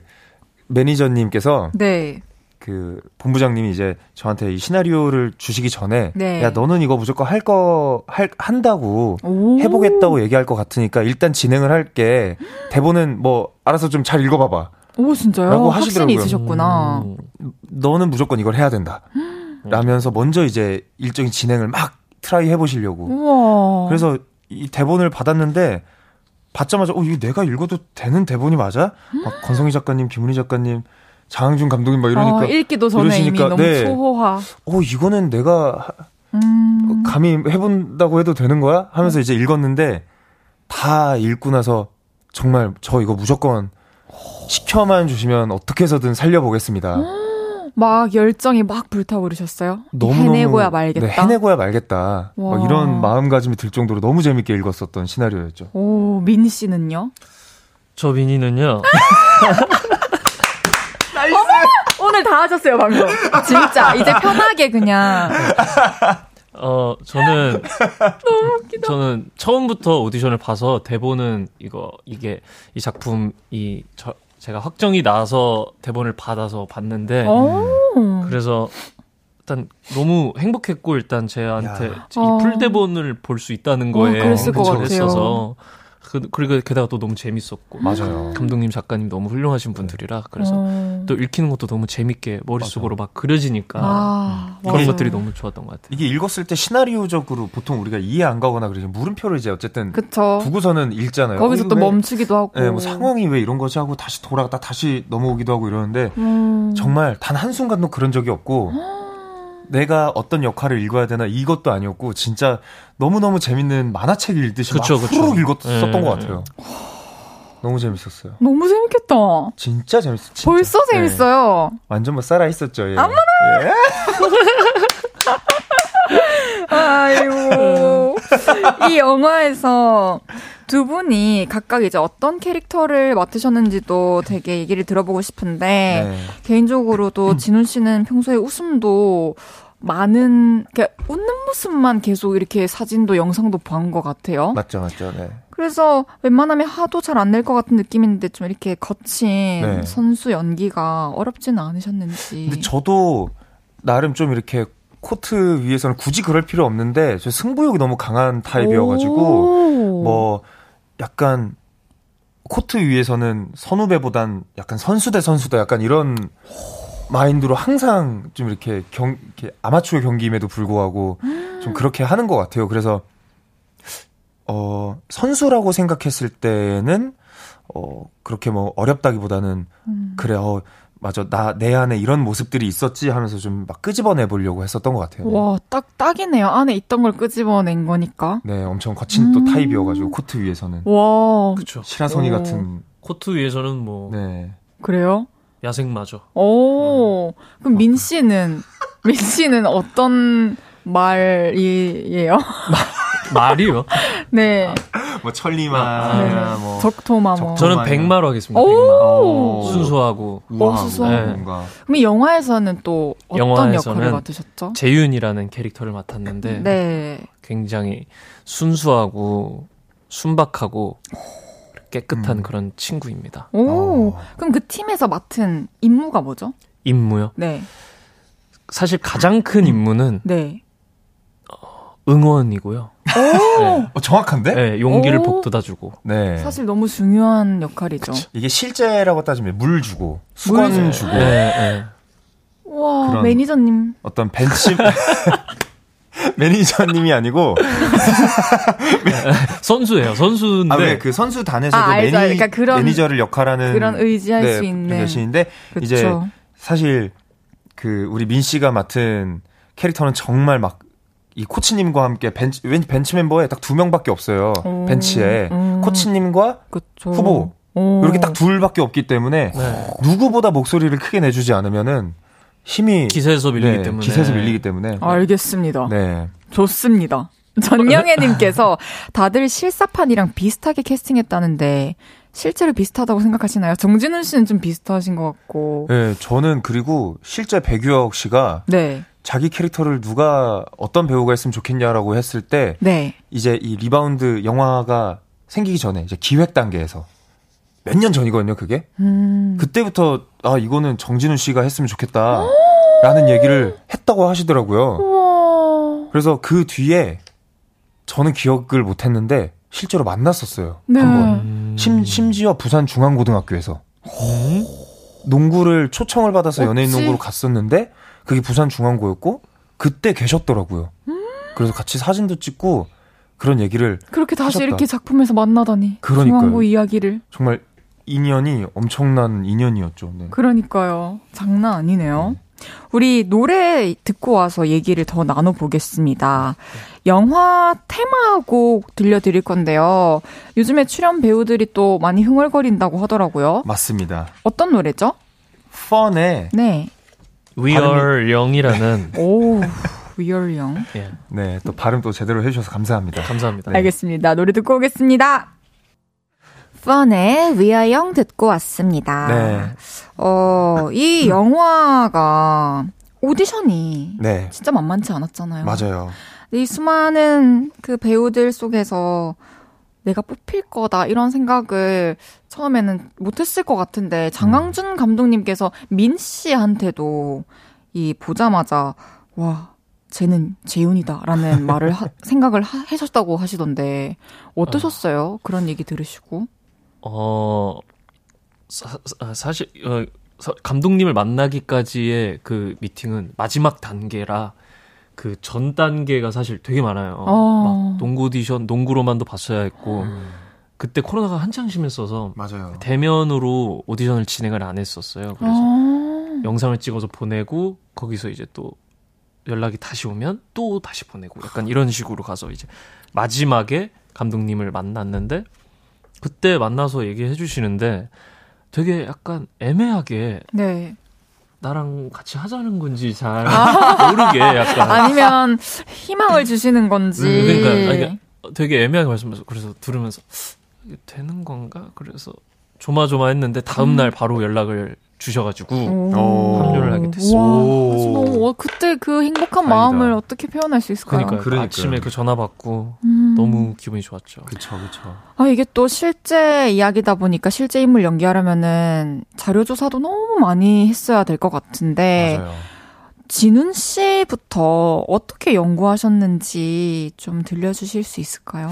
매니저님께서 네. 그 본부장님이 이제 저한테 이 시나리오를 주시기 전에 네. 야 너는 이거 무조건 할 거 할 한다고 오. 해보겠다고 얘기할 것 같으니까 일단 진행을 할게 대본은 뭐 알아서 좀 잘 읽어봐봐 오 진짜요? 라고 하시더라고요. 있으셨구나. 음. 너는 무조건 이걸 해야 된다 라면서 먼저 이제 일정이 진행을 막 try 해보시려고 우와. 그래서 이 대본을 받았는데 받자마자 어 이거 내가 읽어도 되는 대본이 맞아? 막 권성희 작가님, 김은희 작가님, 장항준 감독님 막 이러니까 어, 읽기도 전에 이미 이러시니까, 너무 네. 초호화. 어 이거는 내가 하- 음. 감히 해본다고 해도 되는 거야? 하면서 이제 읽었는데 다 읽고 나서 정말 저 이거 무조건 시켜만 주시면 어떻게 해서든 살려보겠습니다. 막 열정이 막 불타오르셨어요. 너무너무 해내고야 말겠다. 네, 해내고야 말겠다. 와. 막 이런 마음가짐이 들 정도로 너무 재밌게 읽었었던 시나리오였죠. 오, 민 씨는요? 저 민이는요. 오늘 다 하셨어요, 방금. 진짜. 이제 편하게 그냥. 어, 저는 저는 처음부터 오디션을 봐서 대본은 이거 이게 이 작품 이 저, 제가 확정이 나서 대본을 받아서 봤는데 오. 그래서 일단 너무 행복했고 일단 쟤한테 야. 어. 이 풀 대본을 볼 수 있다는 거에 어, 그랬을 것 같아요. 했어서 그, 그리고 게다가 또 너무 재밌었고 맞아요. 감독님 작가님 너무 훌륭하신 분들이라 그래서 어. 또 읽히는 것도 너무 재밌게 머릿속으로 막 그려지니까 아, 그런 맞아요. 것들이 너무 좋았던 것 같아요. 이게 읽었을 때 시나리오적으로 보통 우리가 이해 안 가거나 그러지 물음표를 이제 어쨌든 그쵸. 두고서는 읽잖아요. 거기서 어, 또 왜- 멈추기도 하고. 네, 뭐 상황이 왜 이런 거지 하고 다시 돌아갔다 다시 넘어오기도 하고 이러는데 음. 정말 단 한순간도 그런 적이 없고 내가 어떤 역할을 읽어야 되나 이것도 아니었고 진짜 너무너무 재밌는 만화책 읽듯이 그쵸, 막 그쵸. 후루룩 읽었었던 네. 것 같아요. 너무 재밌었어요. 너무 재밌겠다. 진짜 재밌었어요. 진짜. 벌써 네. 재밌어요. 완전 뭐 살아 있었죠. 예. 예. 아이고. 이 영화에서 두 분이 각각 이제 어떤 캐릭터를 맡으셨는지도 되게 얘기를 들어보고 싶은데, 네. 개인적으로도 진훈 씨는 평소에 웃음도 많은, 그러니까 웃는 모습만 계속 이렇게 사진도 영상도 본 것 같아요. 맞죠, 맞죠. 네. 그래서 웬만하면 하도 잘 안 낼 것 같은 느낌인데 좀 이렇게 거친 네. 선수 연기가 어렵지는 않으셨는지. 근데 저도 나름 좀 이렇게 코트 위에서는 굳이 그럴 필요 없는데 저 승부욕이 너무 강한 타입이어가지고 뭐 약간 코트 위에서는 선후배보단 약간 선수 대 선수다 약간 이런 마인드로 항상 좀 이렇게 경 이렇게 아마추어 경기임에도 불구하고 좀 그렇게 하는 것 같아요. 그래서 어 선수라고 생각했을 때는 어 그렇게 뭐 어렵다기보다는 음. 그래 어 맞아 나 내 안에 이런 모습들이 있었지 하면서 좀 막 끄집어내 보려고 했었던 것 같아요. 네. 와, 딱, 딱이네요. 안에 있던 걸 끄집어낸 거니까. 네, 엄청 거친 또 음. 타입이어가지고 코트 위에서는 와, 그쵸. 시라소니 오. 같은 코트 위에서는 뭐 네 그래요? 야생마죠. 오, 그럼 민 씨는, 민 씨는 어떤 말이에요? 말이요? 네. 뭐 천리마나 네. 뭐 적토마 뭐. 적- 저는. 백마로 하겠습니다. 오! 백마. 오. 순수하고 어, 수수하고. 네. 뭔가 그럼 영화에서는 또 어떤 영화에서는 역할을 맡으셨죠? 재윤이라는 캐릭터를 맡았는데 네. 굉장히 순수하고 순박하고 깨끗한 음. 그런 친구입니다. 오, 어. 그럼 그 팀에서 맡은 임무가 뭐죠? 임무요. 네. 사실 가장 큰 임무는 네. 응원이고요. 네. 어, 정확한데? 네, 용기를 오. 북돋아주고. 네. 사실 너무 중요한 역할이죠. 이게 실제라고 따지면 물 주고 수건 물 주고 네, 네. 와, 매니저님. 어떤 벤치 매니저님이 아니고 선수예요. 선수인데 아 왜 그 선수단에서도 아. 매니, 그러니까 그런- 매니저를 역할하는 그런 의지할 네, 수 있는. 계신데 이제 그쵸. 사실 그 우리 민 씨가 맡은 캐릭터는 정말 막 이 코치님과 함께 벤치 왠지 벤치 멤버에 딱 두 명밖에 없어요 오, 벤치에 음. 코치님과 그쵸. 후보. 오. 이렇게 딱 둘밖에 없기 때문에 네. 누구보다 목소리를 크게 내주지 않으면은 힘이 기세에서 밀리기 네, 때문에 기세에서 밀리기 때문에 알겠습니다. 네 좋습니다. 전영애님께서 다들 실사판이랑 비슷하게 캐스팅했다는데 실제로 비슷하다고 생각하시나요? 정진운 씨는 좀 비슷하신 것 같고. 네, 저는 그리고 실제 배규혁 씨가 네, 자기 캐릭터를 누가 어떤 배우가 했으면 좋겠냐라고 했을 때 네. 이제 이 리바운드 영화가 생기기 전에 이제 기획 단계에서 몇 년 전이거든요, 그게. 음. 그때부터 아 이거는 정진우 씨가 했으면 좋겠다라는 얘기를 했다고 하시더라고요. 우와. 그래서 그 뒤에 저는 기억을 못 했는데 실제로 만났었어요. 네. 한번. 음. 심, 심지어 부산 중앙고등학교에서 농구를 초청을 받아서 연예인? 농구로 갔었는데 그게 부산 중앙고였고 그때 계셨더라고요. 그래서 같이 사진도 찍고 그런 얘기를 그렇게 다시 하셨다. 이렇게 작품에서 만나다니. 그러니까요. 중앙고 이야기를. 정말 인연이 엄청난 인연이었죠. 네. 그러니까요. 장난 아니네요. 우리 노래 듣고 와서 얘기를 더 나눠보겠습니다. 영화 테마곡 들려드릴 건데요. 요즘에 출연 배우들이 또 많이 흥얼거린다고 하더라고요. 맞습니다. 어떤 노래죠? 펀의 네. We 발음이- are young이라는 오, 위얼령. 예, 네, 또 발음 또 제대로 해주셔서 감사합니다. 감사합니다. 네. 알겠습니다. 노래 듣고 오겠습니다. 펀의 위아영 듣고 왔습니다. 네, 어, 이 영화가 오디션이 네, 진짜 만만치 않았잖아요. 맞아요. 이 수많은 그 배우들 속에서 내가 뽑힐 거다 이런 생각을 처음에는 못했을 것 같은데 장강준 감독님께서 민 씨한테도 이 보자마자 와 쟤는 재윤이다라는 말을 하- 생각을 하, 하셨다고 하시던데 어떠셨어요? 그런 얘기 들으시고? 어, 사, 사- 사실, 어, 서- 감독님을 만나기까지의 그 미팅은 마지막 단계라 그 전 단계가 사실 되게 많아요. 어. 막 농구 오디션, 농구로만도 봤어야 했고, 그때 코로나가 한창 심했어서 맞아요. 대면으로 오디션을 진행을 안 했었어요. 그래서 아, 영상을 찍어서 보내고 거기서 이제 또 연락이 다시 오면 또 다시 보내고 약간 이런 식으로 가서 이제 마지막에 감독님을 만났는데 그때 만나서 얘기해 주시는데 되게 약간 애매하게 네. 나랑 같이 하자는 건지 잘 모르게 약간. 아니면 희망을 주시는 건지. 그러니까 아니, 그러니까 되게 애매하게 말씀하셔서 그래서 들으면서 되는 건가? 그래서 조마조마했는데 다음 날 바로 연락을 주셔가지고 오. 합류를 하게 됐어요. 와, 오. 너무 와, 그때 그 행복한 다행이다. 마음을 어떻게 표현할 수 있을까요? 그러니까 그러니까요. 아침에 그 전화 받고 음. 너무 기분이 좋았죠. 그쵸, 그쵸. 아 이게 또 실제 이야기다 보니까 실제 인물 연기하려면은 자료 조사도 너무 많이 했어야 될 것 같은데 맞아요. 진훈 씨부터 어떻게 연구하셨는지 좀 들려주실 수 있을까요?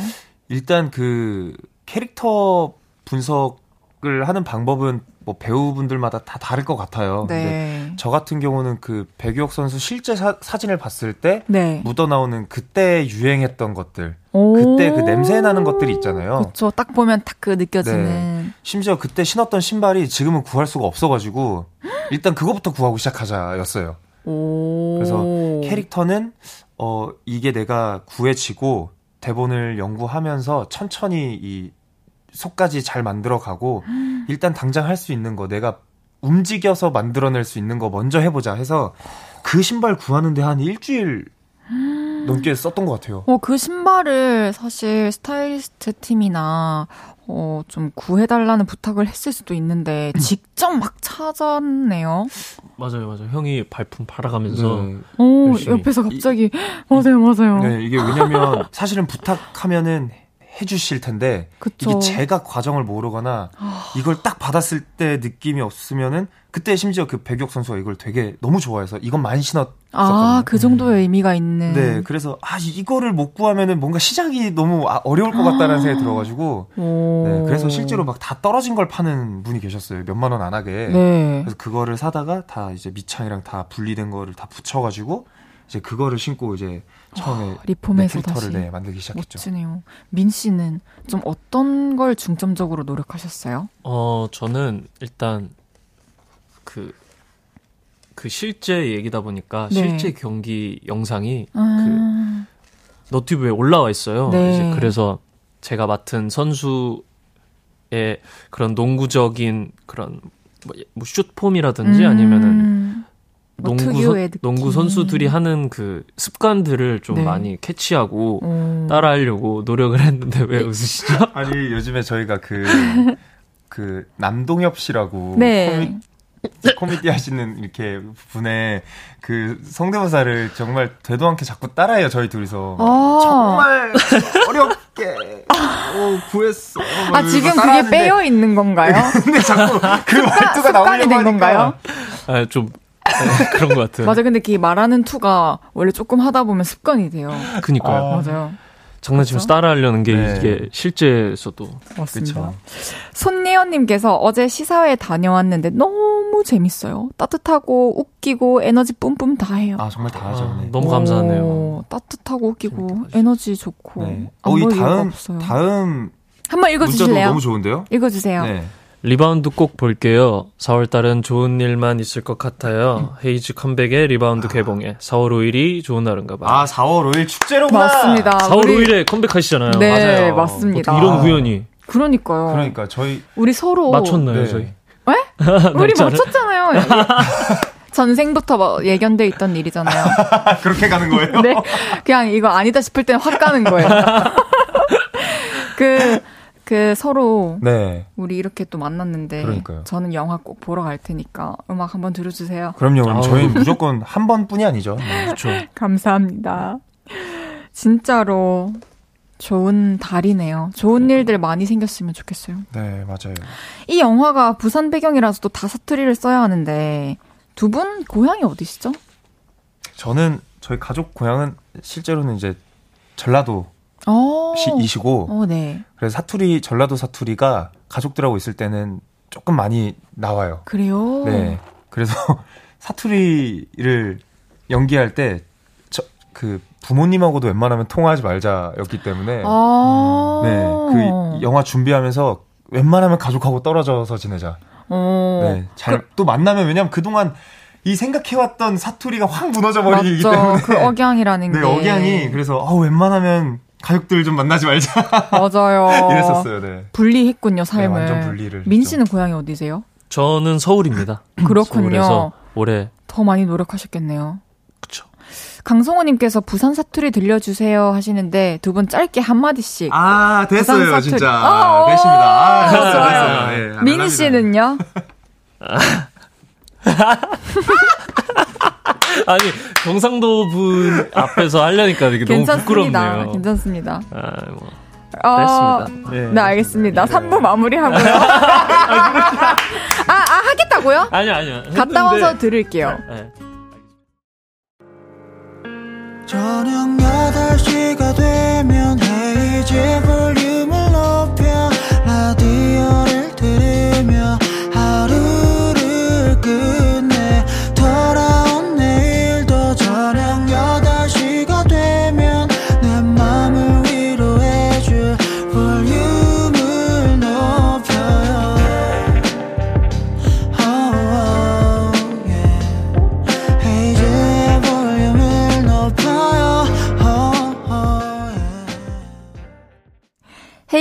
일단 그 캐릭터 분석을 하는 방법은 뭐 배우분들마다 다 다를 것 같아요. 네. 저 같은 경우는 그 백유혁 선수 실제 사, 진을 봤을 때 네. 묻어 나오는 그때 유행했던 것들, 오. 그때 그 냄새 나는 것들이 있잖아요. 그렇죠. 딱 보면 딱 그 느껴지는. 네. 심지어 그때 신었던 신발이 지금은 구할 수가 없어가지고 일단 그거부터 구하고 시작하자였어요. 오. 그래서 캐릭터는 어 이게 내가 구해지고 대본을 연구하면서 천천히 이 속까지 잘 만들어가고 일단 당장 할 수 있는 거 내가 움직여서 만들어낼 수 있는 거 먼저 해보자 해서 그 신발 구하는데 한 일주일 넘게 썼던 것 같아요. 어, 그 신발을 사실 스타일리스트 팀이나 어, 좀 구해달라는 부탁을 했을 수도 있는데 직접 막 찾았네요. 맞아요, 맞아요. 형이 발품 팔아가면서 네. 오, 열심히. 옆에서 갑자기 맞아요, 맞아요. 네, 이게 왜냐면 사실은 부탁하면은 해주실 텐데 그쵸. 이게 제가 과정을 모르거나 이걸 딱 받았을 때 느낌이 없으면은 그때 심지어 그 백혁 선수가 이걸 되게 너무 좋아해서 이건 많이 신었었거든요. 아, 그 정도의 의미가 있는. 네, 그래서 아 이거를 못 구하면은 뭔가 시작이 너무 아, 어려울 것 같다는 생각이 들어가지고 오. 네, 그래서 실제로 막 다 떨어진 걸 파는 분이 계셨어요. 몇만 원 안 하게. 네. 그래서 그거를 사다가 다 이제 밑창이랑 다 분리된 거를 다 붙여가지고 이제 그거를 신고 이제 처음에 리폼해서 네, 다시. 네, 만들기 시작했죠. 멋지네요. 민 씨는 좀 어떤 걸 중점적으로 노력하셨어요? 어, 저는 일단 그, 그 실제 얘기다 보니까 네. 실제 경기 영상이 아, 너튜브에 올라와 있어요. 네. 이제 그래서 제가 맡은 선수의 그런 농구적인 그런 뭐, 뭐 슛폼이라든지 아니면은 뭐 농구, 특유의 선. 농구 선수들이 하는 그 습관들을 좀 네. 많이 캐치하고 오. 따라하려고 노력을 했는데 왜 웃으시죠? 아니 요즘에 저희가 그, 그 남동엽 씨라고 네. 코미, 코미디 하시는 이렇게 분의 그 성대모사를 정말 되도 않게 자꾸 따라해요 저희 둘이서 아. 정말 어렵게 어, 구했어 아, 지금 그게 빼여 있는 건가요? 근데 자꾸 그 말투가 나오려고 된 하니까 건가요? 아, 좀 네, 그런 것 같아요. 맞아, 근데 그 말하는 투가 원래 조금 하다 보면 습관이 돼요. 그니까요. 맞아요. 장난치면서 그렇죠? 따라하려는 게 네. 이게 실제에서도 맞습니다. 그쵸. 손예연님께서 어제 시사회 다녀왔는데 너무 재밌어요. 따뜻하고 웃기고 에너지 뿜뿜 다 해요. 아 정말 다 하죠 아, 네. 너무 감사하네요. 오, 따뜻하고 웃기고 에너지 좋고 네. 안 어, 이 다음. 다음 한번 문자도 읽어주실래요? 너무 좋은데요? 읽어주세요. 네. 리바운드 꼭 볼게요. 4월달은 좋은 일만 있을 것 같아요. 헤이즈 컴백에 리바운드 개봉에 4월 5일이 좋은 날인가 봐요. 아 4월 5일 축제로구나. 맞습니다. 4월 우리- 5일에 컴백하시잖아요. 네, 맞아요. 맞습니다. 이런 우연이 그러니까요. 그러니까 저희 우리 서로 맞췄나요, 네. 저희? 우리 날짜를? 맞췄잖아요. 전생부터 뭐 예견돼 있던 일이잖아요. 그렇게 가는 거예요? 네. 그냥 이거 아니다 싶을 때는 확 가는 거예요. 그, 그 서로 네. 우리 이렇게 또 만났는데 그러니까요. 저는 영화 꼭 보러 갈 테니까 음악 한번 들어주세요. 그럼요. 그럼. 저희는 무조건 한 번뿐이 아니죠. 네. 그렇죠. 감사합니다. 진짜로 좋은 달이네요. 좋은 일들 많이 생겼으면 좋겠어요. 네, 맞아요. 이 영화가 부산 배경이라서 또 다사투리를 써야 하는데 두 분 고향이 어디시죠? 저는 저희 가족 고향은 실제로는 이제 전라도 어. 시이시고 어, 네. 그래서 사투리 전라도 사투리가 가족들하고 있을 때는 조금 많이 나와요. 그래요? 네. 그래서 사투리를 연기할 때 그 부모님하고도 웬만하면 통화하지 말자였기 때문에 아. 네. 그 영화 준비하면서 웬만하면 가족하고 떨어져서 지내자. 어. 네. 잘또 만나면 왜냐면 그동안 이 생각해왔던 사투리가 확 무너져 버리기 맞죠. 때문에 그 억양이라는 네, 게. 억양이 그래서 어, 웬만하면 가족들 좀 만나지 말자 맞아요. 이랬었어요. 네. 분리했군요, 네, 삶을. 완전 분리를. 민. 씨는 고향이 어디세요? 저는 서울입니다. 그렇군요. 서울에서 올해 더 많이 노력하셨겠네요. 그쵸. 강성호님께서 부산 사투리 들려주세요 하시는데 두 분 짧게 한 마디씩. 아 부산 됐어요 사투리. 진짜 아, 오, 됐습니다. 아, 됐어요 좋아요. 됐어요. 네, 미니 씨는요? 아니 경상도 분 앞에서 하려니까 이게 너무 괜찮습니다. 부끄럽네요. 괜찮습니다. 아, 뭐. 어, 됐습니다. 네. 네, 알겠습니다. 3부 마무리하고요. 아, 아, 하겠다고요? 아니요, 아니요. 갔다 했는데- 와서 들을게요. 네. 저녁 8시가 되면 헤이즈 볼륨을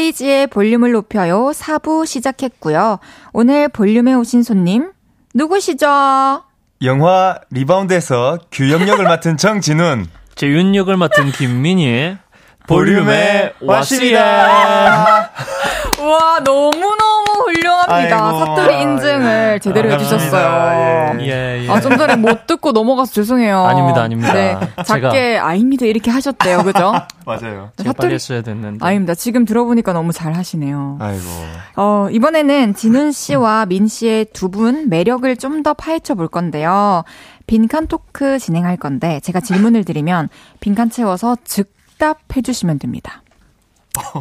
헤이즈의 볼륨을 높여요. 4부 시작했고요. 오늘 볼륨에 오신 손님, 누구시죠? 영화 리바운드에서 규혁 역을 맡은 정진운. 재윤 역을 맡은 김민이 볼륨에 왔습니다. 와, 너무너무 훌륭합니다. 아이고, 사투리 인증을 제대로 반갑습니다. 해주셨어요. 예, 예. 아, 좀 전에 못 듣고 넘어가서 죄송해요. 아닙니다, 아닙니다. 네. 작게 아닙니다. 이렇게 하셨대요. 그죠? 맞아요. 제가 빨리 했어야 됐는데. 아닙니다. 지금 들어보니까 너무 잘 하시네요. 아이고. 어, 이번에는 진훈 씨와 민 씨의 두 분 매력을 좀 더 파헤쳐 볼 건데요. 빈칸 토크 진행할 건데 제가 질문을 드리면 빈칸 채워서 즉 답해 주시면 됩니다.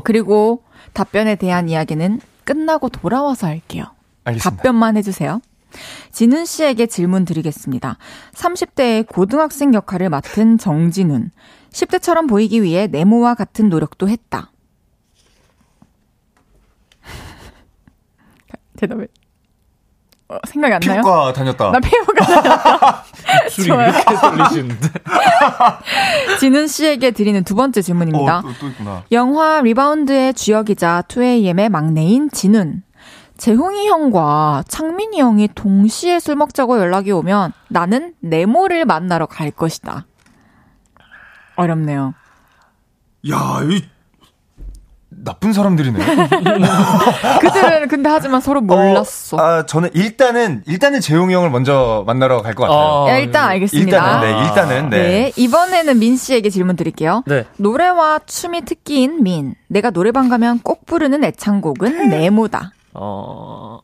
그리고 답변에 대한 이야기는 끝나고 돌아와서 할게요. 알겠습니다. 답변만 해주세요. 진훈 씨에게 질문 드리겠습니다. 30대에 고등학생 역할을 맡은 정진운. 10대처럼 보이기 위해 네모와 같은 노력도 했다. 대답해. 어, 생각이 안 나요? 피부과 다녔다. 나 피부과 다녔다. 술이 좋아요. 이렇게 들리시는데. 진운 씨에게 드리는 두 번째 질문입니다. 어, 또, 또 있구나. 영화 리바운드의 주역이자 2AM의 막내인 진운. 재홍이 형과 창민이 형이 동시에 술 먹자고 연락이 오면 나는 네모를 만나러 갈 것이다. 어렵네요. 야, 이 나쁜 사람들이네. 그들은 근데 하지만 서로 몰랐어. 어, 아, 저는 일단은 일단은 재용이 형을 먼저 만나러 갈 것 같아요. 어, 야, 일단 알겠습니다. 일단은 네, 일단은 네. 네, 이번에는 민 씨에게 질문 드릴게요. 네. 노래와 춤이 특기인 민. 내가 노래방 가면 꼭 부르는 애창곡은 네모다. 어,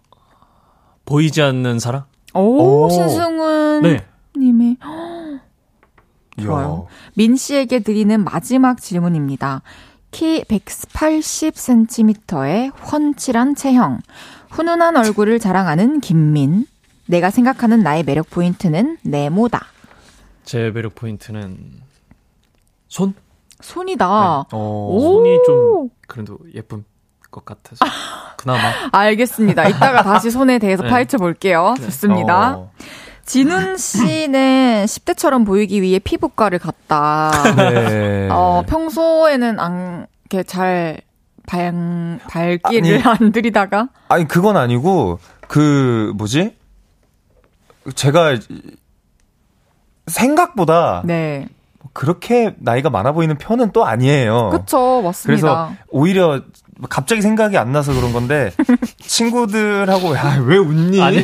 보이지 않는 사랑? 오, 오. 신승훈 네. 님의. 좋아요. 민 씨에게 드리는 마지막 질문입니다. 키 180cm의 훤칠한 체형, 훈훈한 얼굴을 자랑하는 김민. 내가 생각하는 나의 매력 포인트는 네모다. 제 매력 포인트는 손? 손이다. 어. 오. 손이 좀 그래도 예쁜 것 같아서 그나마 알겠습니다. 이따가 다시 손에 대해서 네. 파헤쳐 볼게요. 좋습니다. 어. 진훈 씨는 10대처럼 보이기 위해 피부과를 갔다. 네. 어, 평소에는 안, 이렇게 잘, 발, 발길을 아니. 안 들이다가? 아니 그건 아니고 그 뭐지? 제가 생각보다 네. 그렇게 나이가 많아 보이는 편은 또 아니에요. 그쵸, 맞습니다. 어. 그래서 오히려 갑자기 생각이 안 나서 그런 건데 친구들하고 야 왜 웃니? 아니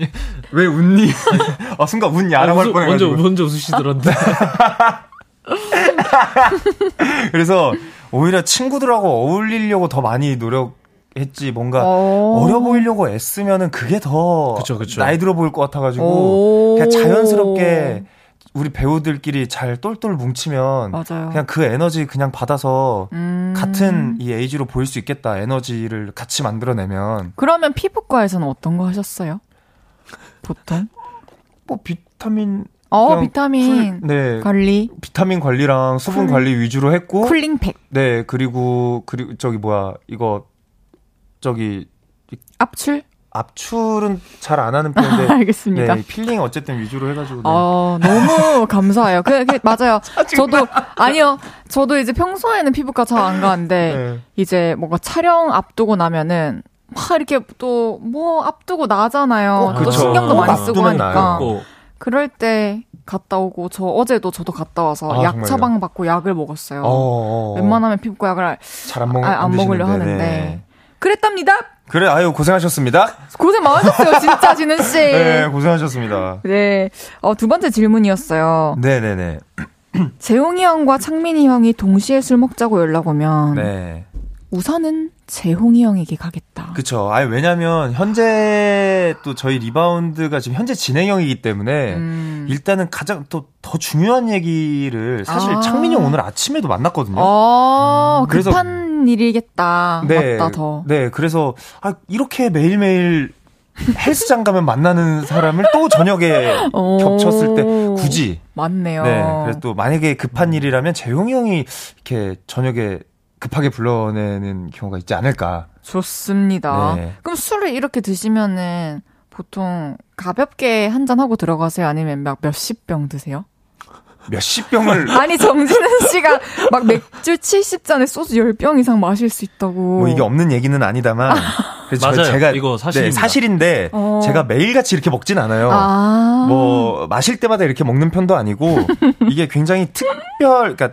왜 웃니? 아 순간 웃냐라고 할 웃- 먼저 뻔해가지고 먼저 웃으시더란데 그래서 오히려 친구들하고 어울리려고 더 많이 노력했지 뭔가 어. 어려 보이려고 애쓰면은 그게 더 그쵸, 그쵸. 나이 들어 보일 것 같아가지고 오. 그냥 자연스럽게 우리 배우들끼리 잘 똘똘 뭉치면 맞아요. 그냥 그 에너지 그냥 받아서 음. 같은 이 에이지로 보일 수 있겠다 에너지를 같이 만들어내면 그러면 피부과에서는 어떤 거 하셨어요? 보통? 뭐 비타민 어, 비타민 cool- 네 관리, 비타민 관리랑 수분 cool- 관리 위주로 했고 cooling pack, 네 그리고 그리고 저기 뭐야 이거 저기 압출? 압출은 잘 안 하는 편인데 알겠습니다. 네, 필링 어쨌든 위주로 해가지고 네. 어, 너무 감사해요. 그, 그 맞아요. 저도, 아니요. 저도 이제 평소에는 피부과 잘 안 가는데, 네. 이제 뭔가 촬영 앞두고 나면은, 막 이렇게 또, 뭐, 앞두고 나잖아요. 꼭 또. 신경도 꼭 많이 쓰고 앞두면 하니까. 나요. 꼭 그럴 때 갔다 오고, 저 어제도 저도 갔다 와서 아, 약 정말요? 처방 받고 약을 먹었어요. 어, 어, 어. 웬만하면 피부과 약을 잘 안 먹, 아, 안 먹으려 하는데. 네. 그랬답니다! 그래 아유 고생하셨습니다. 고생 많으셨어요, 진짜, 진은씨. 네 고생하셨습니다. 네. 어, 두 번째 질문이었어요. 네네네. 재용이 형과 창민이 형이 동시에 술 먹자고 연락 오면 네. 우선은 재홍이 형에게 가겠다. 그쵸. 아니, 왜냐면, 현재 또 저희 리바운드가 지금 현재 진행형이기 때문에, 음. 일단은 가장 또 더 중요한 얘기를 사실 아. 창민이 형 오늘 아침에도 만났거든요. 어, 그래서- 급한 일이겠다. 맞다, 더. 네, 그래서, 아, 이렇게 매일매일 헬스장 가면 만나는 사람을 또 저녁에 오. 겹쳤을 때 굳이. 맞네요. 네, 그래서 또 만약에 급한 일이라면 재용이 형이 이렇게 저녁에 급하게 불러내는 경우가 있지 않을까. 좋습니다. 네. 그럼 술을 이렇게 드시면은 보통 가볍게 한 잔 하고 들어가세요? 아니면 막 몇십 병 드세요? 몇십 병을 아니 정진은 씨가 막 맥주 70잔에 소주 10병 이상 마실 수 있다고. 뭐 이게 없는 얘기는 아니다만 그래서 맞아요. 제가 이거 사실입니다. 네, 사실인데 어. 제가 매일같이 이렇게 먹진 않아요. 아. 뭐 마실 때마다 이렇게 먹는 편도 아니고 이게 굉장히 특별 그러니까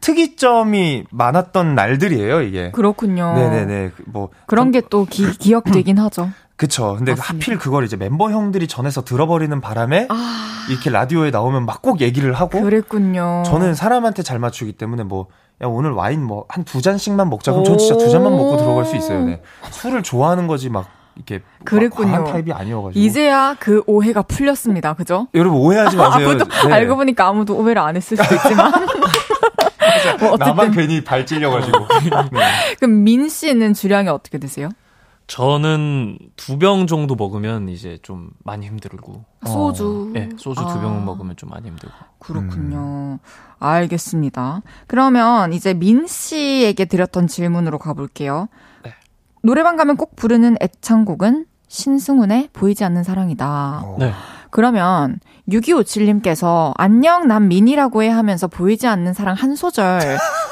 특이점이 많았던 날들이에요, 이게. 그렇군요. 네네네. 뭐 그런 게 또 기억되긴 하죠. 그쵸. 근데 맞습니다. 하필 그걸 이제 멤버 형들이 전해서 들어버리는 바람에 아, 이렇게 라디오에 나오면 막 꼭 얘기를 하고 그랬군요. 저는 사람한테 잘 맞추기 때문에 뭐, 야, 오늘 와인 뭐, 한 두 잔씩만 먹자. 그럼 전 진짜 두 잔만 먹고 들어갈 수 있어요. 네. 술을 좋아하는 거지 막, 이렇게. 막 그랬군요. 타입이 아니어가지고. 이제야 그 오해가 풀렸습니다. 그죠? 여러분 오해하지 마세요. 아무도 네. 알고 보니까 아무도 오해를 안 했을 수도 있지만. 뭐 나만 어쨌든 괜히 발 찔려가지고. 네. 그럼 민 씨는 주량이 어떻게 되세요? 저는 두 병 정도 먹으면 이제 좀 많이 힘들고. 소주. 네, 소주 아. 두병 먹으면 좀 많이 힘들고. 그렇군요. 알겠습니다. 그러면 이제 민 씨에게 드렸던 질문으로 가볼게요. 네. 노래방 가면 꼭 부르는 애창곡은 신승훈의 보이지 않는 사랑이다. 네. 그러면 6257님께서 안녕 난 민이라고 해 하면서 보이지 않는 사랑 한 소절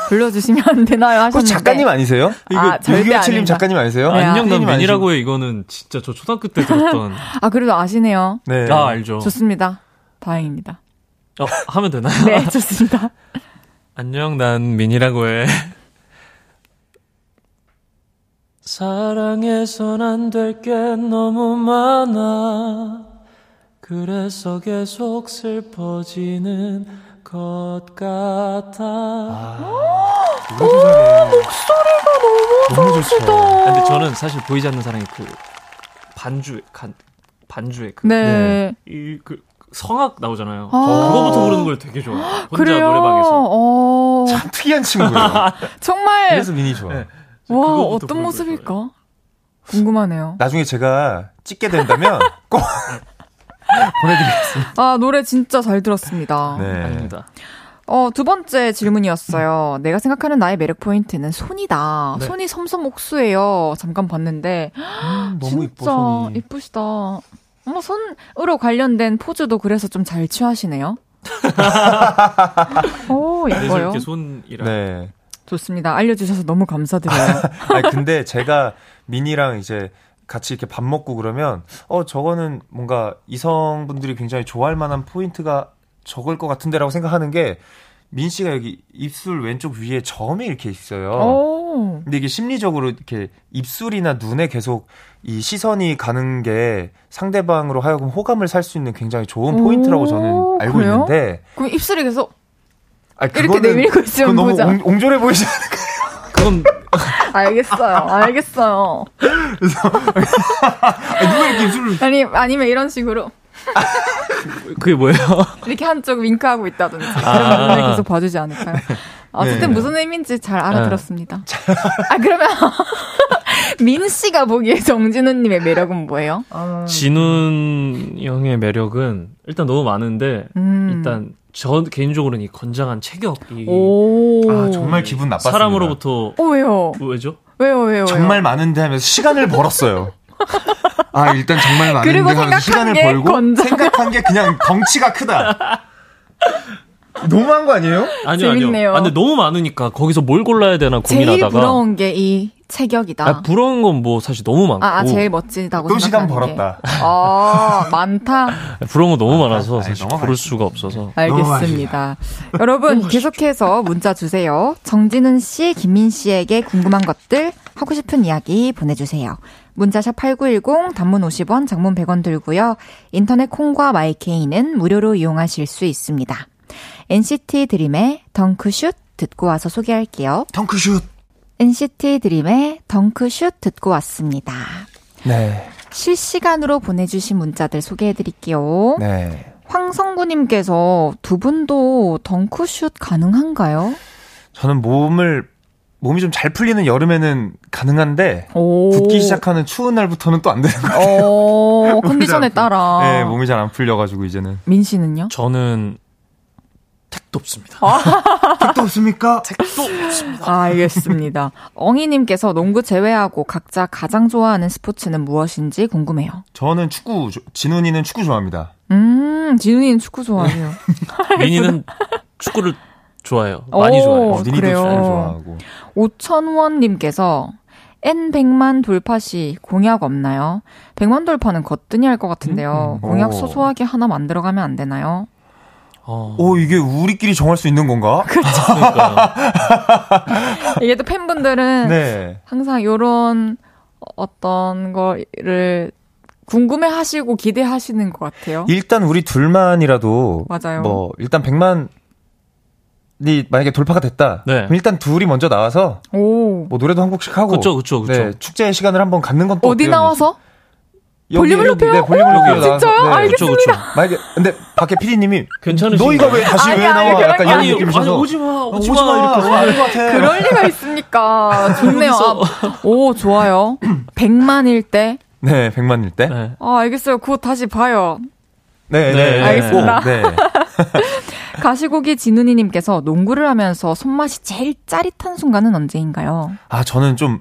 불러주시면 안 되나요 하셨는데 작가님 아니세요? 아, 절대 627님 아닙니다. 작가님 아니세요? 네, 안녕 난. 민이라고 해 이거는 진짜 저 초등학교 때 들었던. 아 그래도 아시네요. 네. 아 알죠. 좋습니다. 다행입니다. 어, 하면 되나요? 네 좋습니다. 안녕, 난 민이라고 해. 사랑해선 안 될 게 너무 많아. 그래서 계속 슬퍼지는 것 같아. 노래도 잘해. 목소리가 너무 좋죠. 아, 근데 저는 사실 보이지 않는 사랑이 그 반주, 간, 반주에 그, 네. 이, 그, 성악 나오잖아요. 아. 저 그거부터 부르는 걸 되게 좋아해요. 혼자 그래요. 노래방에서. 어, 참 특이한 친구예요. 정말 그래서 민이 좋아. 네. 와 어떤 모습일까? 궁금하네요. 나중에 제가 찍게 된다면 꼭 보내드리겠습니다. 아 노래 진짜 잘 들었습니다. 네. 아닙니다. 어, 두 번째 질문이었어요. 내가 생각하는 나의 매력 포인트는 손이다. 네. 손이 섬섬 옥수예요. 잠깐 봤는데 음, 너무 진짜 이뻐 손이. 이쁘시다. 어머 손으로 관련된 포즈도 그래서 좀 잘 취하시네요. 오 그래서 예뻐요. 이렇게 손이랑. 네. 좋습니다. 알려주셔서 너무 감사드려요. 아니 근데 제가 민이랑 이제 같이 이렇게 밥 먹고 그러면 어 저거는 뭔가 이성분들이 굉장히 좋아할 만한 포인트가 적을 것 같은데라고 생각하는 게 민 씨가 여기 입술 왼쪽 위에 점이 이렇게 있어요. 오. 근데 이게 심리적으로 이렇게 입술이나 눈에 계속 이 시선이 가는 게 상대방으로 하여금 호감을 살 수 있는 굉장히 좋은 포인트라고 저는 알고 그래요? 있는데 그럼 입술이 계속 아, 이렇게 그거는- 내밀고 있으면 그건 너무. 옹, 옹졸해 보이지 않을까? 그건 알겠어요. 알겠어요. 누가 이렇게 입술을 아니 아니면 이런 식으로 그게 뭐예요? 이렇게 한쪽 윙크하고 있다든지 아. 그러면 눈을 계속 봐주지 않을까요? 어쨌든 네. 무슨 의미인지 잘 알아들었습니다. 아 그러면 민 씨가 보기에 정진우님의 매력은 뭐예요? 진훈 형의 매력은 일단 너무 많은데 음. 일단 저 개인적으로는 이 건장한 체격이 오. 아, 정말 기분 나빴습니다. 사람으로부터 어 왜요? 왜죠? 왜요 왜요? 왜요? 정말 많은 데 하면서 시간을 벌었어요. 아 일단 정말 많은데 그리고 하면서 시간을 게 벌고 건장. 생각한 게 그냥 덩치가 크다. 너무한 거 아니에요? 아니요 재밌네요. 아니요. 아, 근데 너무 많으니까 거기서 뭘 골라야 되나 제일 고민하다가 부러운 게 이 체격이다. 아, 부러운 건 뭐 사실 너무 많고 아, 아, 제일 멋지다고 또 시간 생각하는 게. 벌었다. 아 많다. 부러운 건 너무 많아서 아니, 사실 넘어가야지. 고를 수가 없어서 알겠습니다. 여러분 계속해서 문자 주세요. 정진은 씨, 김민 씨에게 궁금한 것들, 하고 싶은 이야기 보내주세요. 문자샵 8910, 단문 50원, 장문 100원 들고요. 인터넷 콩과 마이케이는 무료로 이용하실 수 있습니다. NCT 드림의 덩크슛 듣고 와서 소개할게요. 덩크슛. NCT 드림의 덩크슛 듣고 왔습니다. 네. 실시간으로 보내주신 문자들 소개해 드릴게요. 네. 황성구님께서 두 분도 덩크슛 가능한가요? 저는 몸을 몸이 좀 잘 풀리는 여름에는 가능한데 오. 붓기 시작하는 추운 날부터는 또 안 되는 거예요. 어, 컨디션에 따라. 네, 몸이 잘 안 풀려가지고 이제는. 민 씨는요? 저는 택도 없습니다. 택도 없습니까? 택도 없습니다. 아, 알겠습니다. 엉이님께서 농구 제외하고 각자 가장 좋아하는 스포츠는 무엇인지 궁금해요. 저는 축구, 조- 진훈이는 축구 좋아합니다. 음, 지훈이는 축구 좋아해요. 민이는 축구를 좋아해요. 많이 오. 좋아해요. 어? 축구 좋아하고. 오천원님께서 N 100만 돌파 시 공약 없나요? 100만 돌파는 거뜬히 할 것 같은데요. 음, 음. 공약 오. 소소하게 하나 만들어가면 안 되나요? 어, 오, 이게 우리끼리 정할 수 있는 건가? 그러니까요. 이게 또 팬분들은 네. 항상 요런 어떤 거를 궁금해 하시고 기대하시는 것 같아요. 일단 우리 둘만이라도 맞아요. 뭐 일단 100만 이 만약에 돌파가 됐다. 네. 그럼 일단 둘이 먼저 나와서 오. 뭐 노래도 한 곡씩 하고 그쵸, 그쵸, 그쵸. 네, 축제 시간을 한번 갖는 건 또 어디 어때요, 나와서? 볼륨을 높여요? 네, 볼륨을 높여요. 오, 진짜요? 네. 그쵸, 그쵸. 만약에 근데 밖에 PD님이 괜찮으신가요? 너희가 왜 다시 아니, 왜 아니, 나와? 약간 게 이런 아니, 느낌이셔서 아니, 오지 마, 오지 오지 마, 마. 이렇게 아닌 것 같아. 그럴 리가 있습니까? 좋네요. 아, 오, 좋아요. 100만일 때. 네, 100만일 때. 네, 네. 아, 알겠어요. 그거 다시 봐요. 네, 네, 알겠습니다. 네. 가시고기 진훈이님께서 농구를 하면서 손맛이 제일 짜릿한 순간은 언제인가요? 아, 저는 좀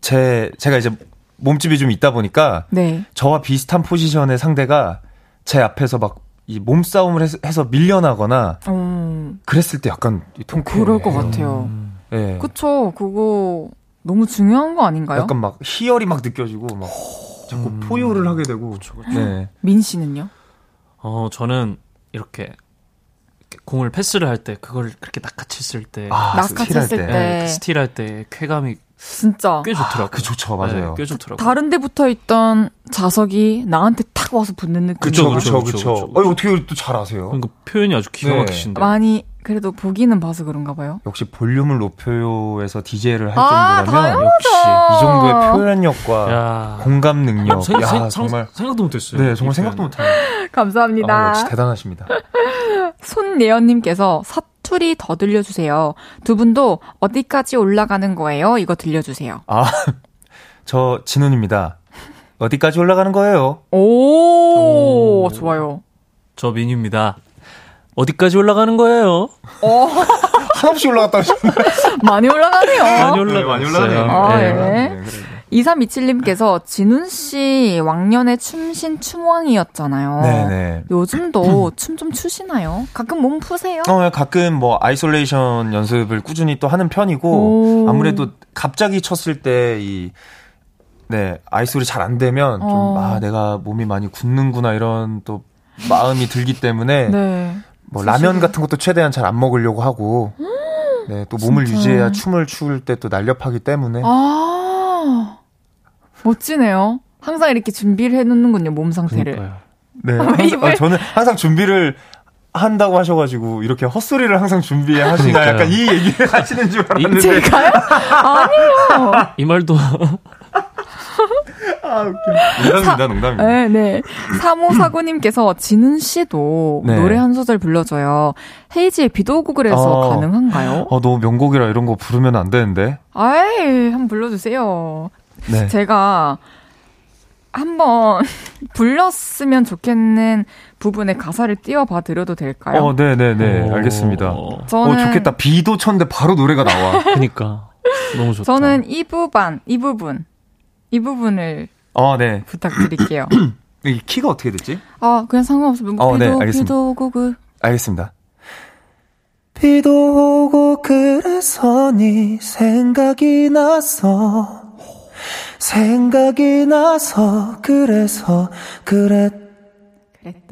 제 제가 이제 몸집이 좀 있다 보니까 네. 저와 비슷한 포지션의 상대가 제 앞에서 막 이 몸싸움을 해서, 해서 밀려나거나 음, 그랬을 때 약간 이 통쾌해요. 그럴 것 같아요. 네. 그쵸. 그거 너무 중요한 거 아닌가요? 약간 막 희열이 막 느껴지고 막 자꾸 포효를 하게 되고. 네. 민 씨는요? 어, 저는 이렇게 공을 패스를 할 때 그걸 그렇게 낚아챘을 때 아, 낙하쳤을 스틸할 때. 네, 그 스틸할 때 쾌감이 진짜. 꽤 좋더라고요. 그 좋죠, 맞아요. 네, 꽤 좋더라고요. 다른 데 붙어 있던 자석이 나한테 탁 와서 붙는 느낌. 그쵸, 그쵸, 그쵸, 그쵸, 그쵸. 그쵸. 아니, 어떻게 또 잘 아세요? 그러니까 표현이 아주 기가 네. 막히신데. 많이 그래도 보기는 봐서 그런가 봐요. 역시 볼륨을 높여요에서 DJ를 할 아, 정도라면 역시 이 정도의 표현력과 야. 공감 능력. 생, 야, 생, 정말. 생각도 못했어요. 네, 정말 이 생각도. 못해요. 감사합니다. 아, 역시 대단하십니다. 손예연님께서 사 투리 더 들려주세요. 두 분도 어디까지 올라가는 거예요? 이거 들려주세요. 아, 저 진훈입니다. 어디까지 올라가는 거예요? 오, 좋아요. 저 민유입니다. 어디까지 올라가는 거예요? 한없이 올라갔다 하셨네. 많이 올라가네요. 많이 올라갔어요. 아, 네. 네. 그래. 2327님께서 진훈 씨 왕년에 춤신 춤왕이었잖아요. 네네. 요즘도 춤 좀 추시나요? 가끔 몸 푸세요? 어, 가끔 뭐 isolation 연습을 꾸준히 또 하는 편이고 오. 아무래도 갑자기 쳤을 때이 네, isol이 잘 안 되면 좀 어. 아, 내가 몸이 많이 굳는구나 이런 또 마음이 들기 때문에 네. 뭐 라면 같은 것도 최대한 잘 안 먹으려고 하고 네, 또 몸을 진짜. 유지해야 춤을 출 때 또 날렵하기 때문에 아, 멋지네요. 항상 이렇게 준비를 해놓는군요, 몸 상태를. 그러니까요. 네. 왜 항상, 아, 저는 항상 준비를 한다고 하셔가지고 이렇게 헛소리를 항상 준비해 하시나 그러니까요. 약간 이 얘기를 하시는 줄 알았는데 제가요? 아니요. 이 말도 농담입니다 농담입니다 네, 네. 3549님께서 진훈 씨도 네. 노래 한 소절 불러줘요. 헤이지의 비도 오고 그래서 어. 가능한가요? 어, 너무 명곡이라 이런 거 부르면 안 되는데 아이, 한번 불러주세요. 네. 제가 한번 불렀으면 좋겠는 부분의 가사를 띄워봐 드려도 될까요? 어, 네네네 오. 알겠습니다 어 저는 좋겠다 비도 쳤는데 바로 노래가 나와 그러니까 너무 좋다. 저는 이 부분, 이 부분, 이 부분을 어 네 부탁드릴게요. 이 키가 어떻게 됐지 아, 그냥 상관없어요. 어, 네, 비도, 알겠습니다. 비도 오고 그. 알겠습니다 비도 오고 그래서 네 생각이 났어 생각이 나서 그래서 그랬던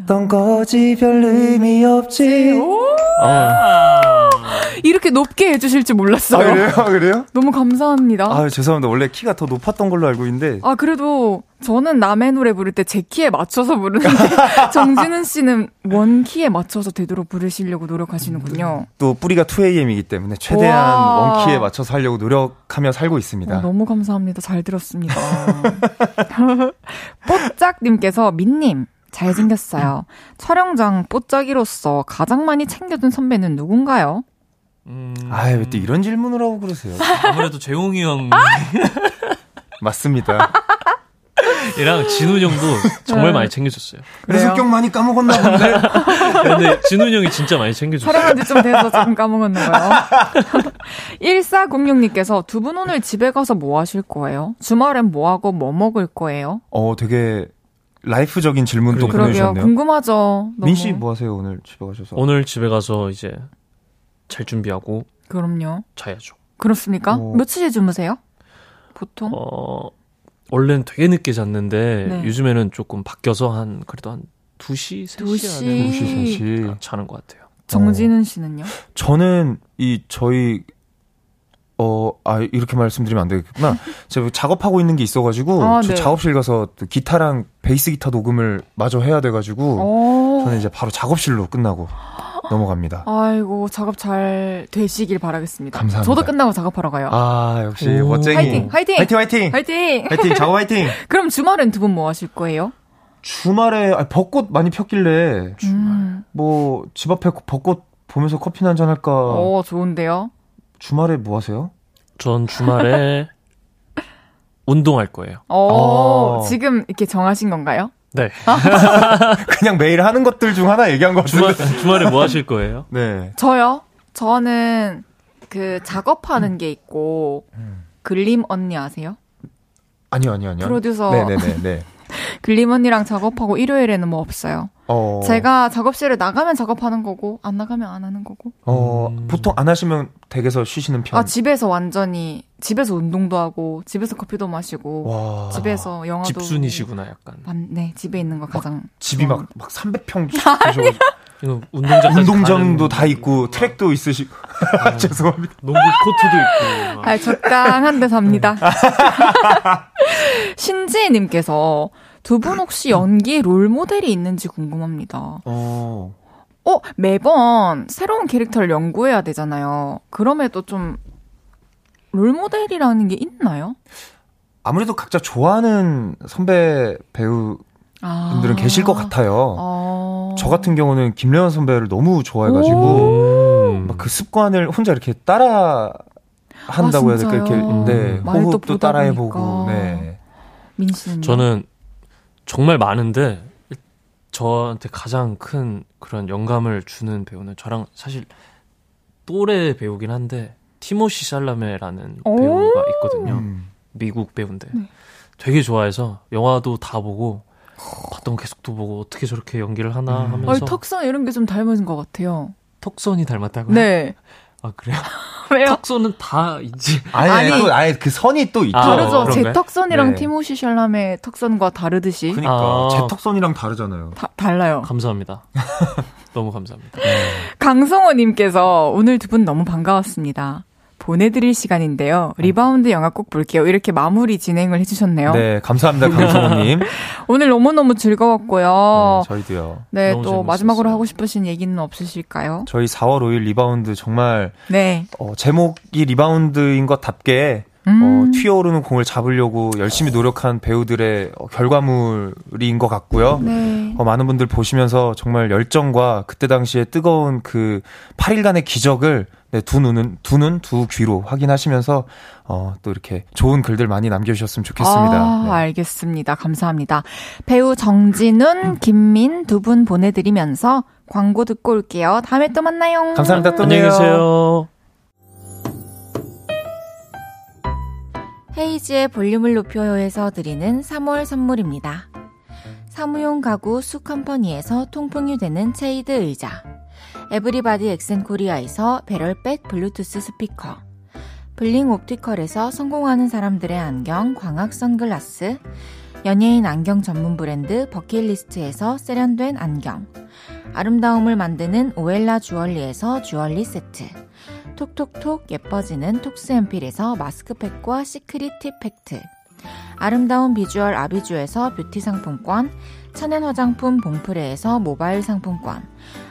그랬던. 거지 별 의미 없지 오! 어. 이렇게 높게 해주실 줄 아, 몰랐어요. 그래요? 그래요? 너무 감사합니다. 아, 죄송합니다. 원래 키가 더 높았던 걸로 알고 있는데. 아, 그래도 저는 남의 노래 부를 때 제 키에 맞춰서 부르는데 정진은 씨는 원 키에 맞춰서 되도록 부르시려고 노력하시는군요. 또 뿌리가 2AM이기 때문에 최대한 와. 원키에 맞춰서 하려고 노력하며 살고 있습니다. 어, 너무 감사합니다. 잘 들었습니다. 뽀짝님께서 민님 잘생겼어요. 촬영장 뽀짝이로서 가장 많이 챙겨준 선배는 누군가요? 음, 아, 왜또 이런 질문을 하고 그러세요? 아무래도 재홍이 형이랑 맞습니다. 진훈 형도 정말 많이 챙겨줬어요. 그래서 그래요? 격 많이 까먹었나 본데. 근데 진훈 형이 진짜 많이 챙겨줬어요. 촬영한 지 좀 돼서 조금 까먹었나 봐요. 1406님께서 두 분 오늘 집에 가서 뭐 하실 거예요? 주말엔 뭐 하고 뭐 먹을 거예요? 어, 되게 라이프적인 질문도 그러게요. 보내주셨네요. 궁금하죠. 너무. 민씨 뭐 하세요 오늘 집에 가셔서? 오늘 집에 가서 이제 잘 준비하고 그럼요. 자야죠. 그렇습니까? 어. 며칠에 주무세요? 보통? 어, 원래는 되게 늦게 잤는데 네. 요즘에는 조금 바뀌어서 한 그래도 한 2시, 3시 2시. 안에 2시, 3시. 자는 것 같아요. 정진은 씨는요? 저는 이 저희 어, 아, 이렇게 말씀드리면 안 되겠구나. 제가 작업하고 있는 게 있어가지고, 아, 저 네. 작업실 가서 또 기타랑 베이스 기타 녹음을 마저 해야 돼가지고, 어. 저는 이제 바로 작업실로 끝나고 넘어갑니다. 아이고 작업 잘 되시길 바라겠습니다. 감사합니다. 저도 끝나고 작업하러 가요. 아, 역시 오. 멋쟁이. 화이팅, 화이팅, 화이팅, 화이팅! 화이팅! 화이팅, 작업 화이팅! 그럼 주말엔 두 분 뭐 하실 거예요? 주말에, 아, 벚꽃 많이 폈길래, 음. 뭐, 집 앞에 벚꽃 보면서 커피나 한잔 할까. 어 좋은데요. 주말에 뭐 하세요? 전 주말에 운동할 거예요. 어, 어. 지금 이렇게 정하신 건가요? 네. 그냥 매일 하는 것들 중 하나 얘기한 것 주말, 같은데. 주말에 뭐 하실 거예요? 네. 저요? 저는 그 작업하는 게 있고 글림 언니 아세요? 아니요, 아니요, 아니요. 프로듀서. 네네네, 네. 글림 언니랑 작업하고 일요일에는 뭐 없어요. 어. 제가 작업실을 나가면 작업하는 거고 안 나가면 안 하는 거고. 어, 음. 보통 안 하시면 댁에서 쉬시는 편. 아 집에서 완전히 집에서 운동도 하고 집에서 커피도 마시고 와. 집에서 영화도 집순이시구나, 약간. 만- 네 집에 있는 거 가장 집이 막, 좋아합니다. 막 300평 되셔가지고 이거 운동장까지 운동장도 다 있고, 트랙도 있으시고. 죄송합니다. 농구 코트도 있고. 막. 아, 적당한 데 삽니다. 신지혜님께서 두 분 혹시 연기 롤 모델이 있는지 궁금합니다. 어. 어, 매번 새로운 캐릭터를 연구해야 되잖아요. 그럼에도 좀 롤 모델이라는 게 있나요? 아무래도 각자 좋아하는 선배 배우 분들은 아. 계실 것 같아요. 어. 저 같은 경우는 김래원 선배를 너무 좋아해가지고, 음. 막 그 습관을 혼자 이렇게 따라 한다고 해야 될까? 이렇게, 아? 네. 호흡도 따라해보고. 네. 민 씨는요? 저는 정말 많은데 저한테 가장 큰 그런 영감을 주는 배우는 저랑 사실 또래 배우긴 한데 티모시 샬라메라는 오. 배우가 있거든요. 음. 미국 배우인데 네. 되게 좋아해서 영화도 다 보고 봤던 거 계속 또 보고 어떻게 저렇게 연기를 하나 음. 하면서 아니, 턱선 이런 게 좀 닮은 것 같아요. 턱선이 닮았다고요? 네. 아 그래요? 왜요? 턱선은 다 있지. 아니, 아니. 또, 아예 그 선이 또 있죠. 아, 다르죠. 제 그런가요? 턱선이랑 네. 티모시 샬라메의 턱선과 다르듯이 그니까. 아. 제 턱선이랑 다르잖아요. 다, 달라요. 감사합니다. 너무 감사합니다. 강성호님께서 오늘 두 분 너무 반가웠습니다. 보내드릴 시간인데요. 리바운드 영화 꼭 볼게요. 이렇게 마무리 진행을 해주셨네요. 네, 감사합니다, 강성호님. 네, 오늘 너무너무 즐거웠고요. 저희도요. 네, 또 재밌었어요. 마지막으로 하고 싶으신 얘기는 없으실까요? 저희 4월 5일 리바운드 정말 네. 어, 제목이 리바운드인 것답게 음. 어, 튀어오르는 공을 잡으려고 열심히 노력한 배우들의 어, 결과물인 것 같고요. 네. 어, 많은 분들 보시면서 정말 열정과 그때 당시에 뜨거운 그 8일간의 기적을 네, 두 눈은 두 눈, 두 귀로 확인하시면서 어, 또 이렇게 좋은 글들 많이 남겨주셨으면 좋겠습니다. 아, 네. 알겠습니다. 감사합니다. 배우 정진운, 김민 두 분 보내드리면서 광고 듣고 올게요. 다음에 또 만나요. 감사합니다. 또 안녕히. 계세요. 헤이즈의 볼륨을 높여요에서 드리는 3월 선물입니다. 사무용 가구 수컴퍼니에서 통풍이 되는 체이드 의자 에브리바디 엑센코리아에서 배럴백 블루투스 스피커. 블링 옵티컬에서 성공하는 사람들의 안경 광학 선글라스. 연예인 안경 전문 브랜드 버킷리스트에서 세련된 안경. 아름다움을 만드는 오엘라 주얼리에서 주얼리 세트. 톡톡톡 예뻐지는 톡스앰필에서 마스크팩과 시크릿 팁 팩트. 아름다운 비주얼 아비주에서 뷰티 상품권. 천연 화장품 봉프레에서 모바일 상품권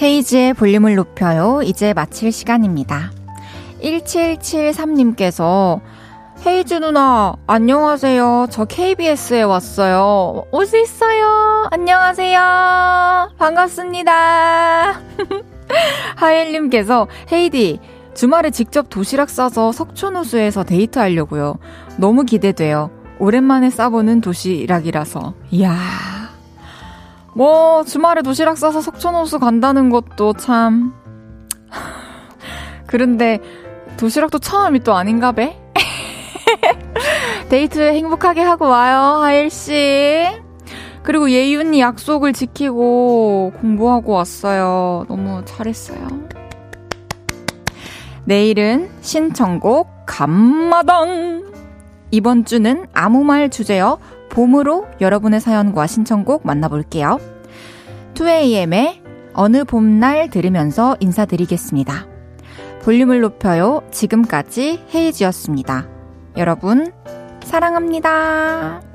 헤이즈의 볼륨을 높여요. 이제 마칠 시간입니다. 1773님께서 헤이즈 누나, 안녕하세요. 저 KBS에 왔어요. 올 수 있어요. 안녕하세요. 반갑습니다. 하엘님께서 헤이디, 주말에 직접 도시락 싸서 석촌호수에서 데이트하려고요. 너무 기대돼요. 오랜만에 싸보는 도시락이라서. 이야. 뭐, 주말에 도시락 싸서 석촌호수 간다는 것도 참. 그런데 도시락도 처음이 또 아닌가 배? 데이트 행복하게 하고 와요, 하일씨. 그리고 예윤이 약속을 지키고 공부하고 왔어요. 너무 잘했어요. 내일은 신청곡 감마당. 이번 주는 아무 말 주제요. 봄으로 여러분의 사연과 신청곡 만나볼게요. 2AM의 어느 봄날 들으면서 인사드리겠습니다. 볼륨을 높여요. 지금까지 헤이지였습니다. 여러분, 사랑합니다.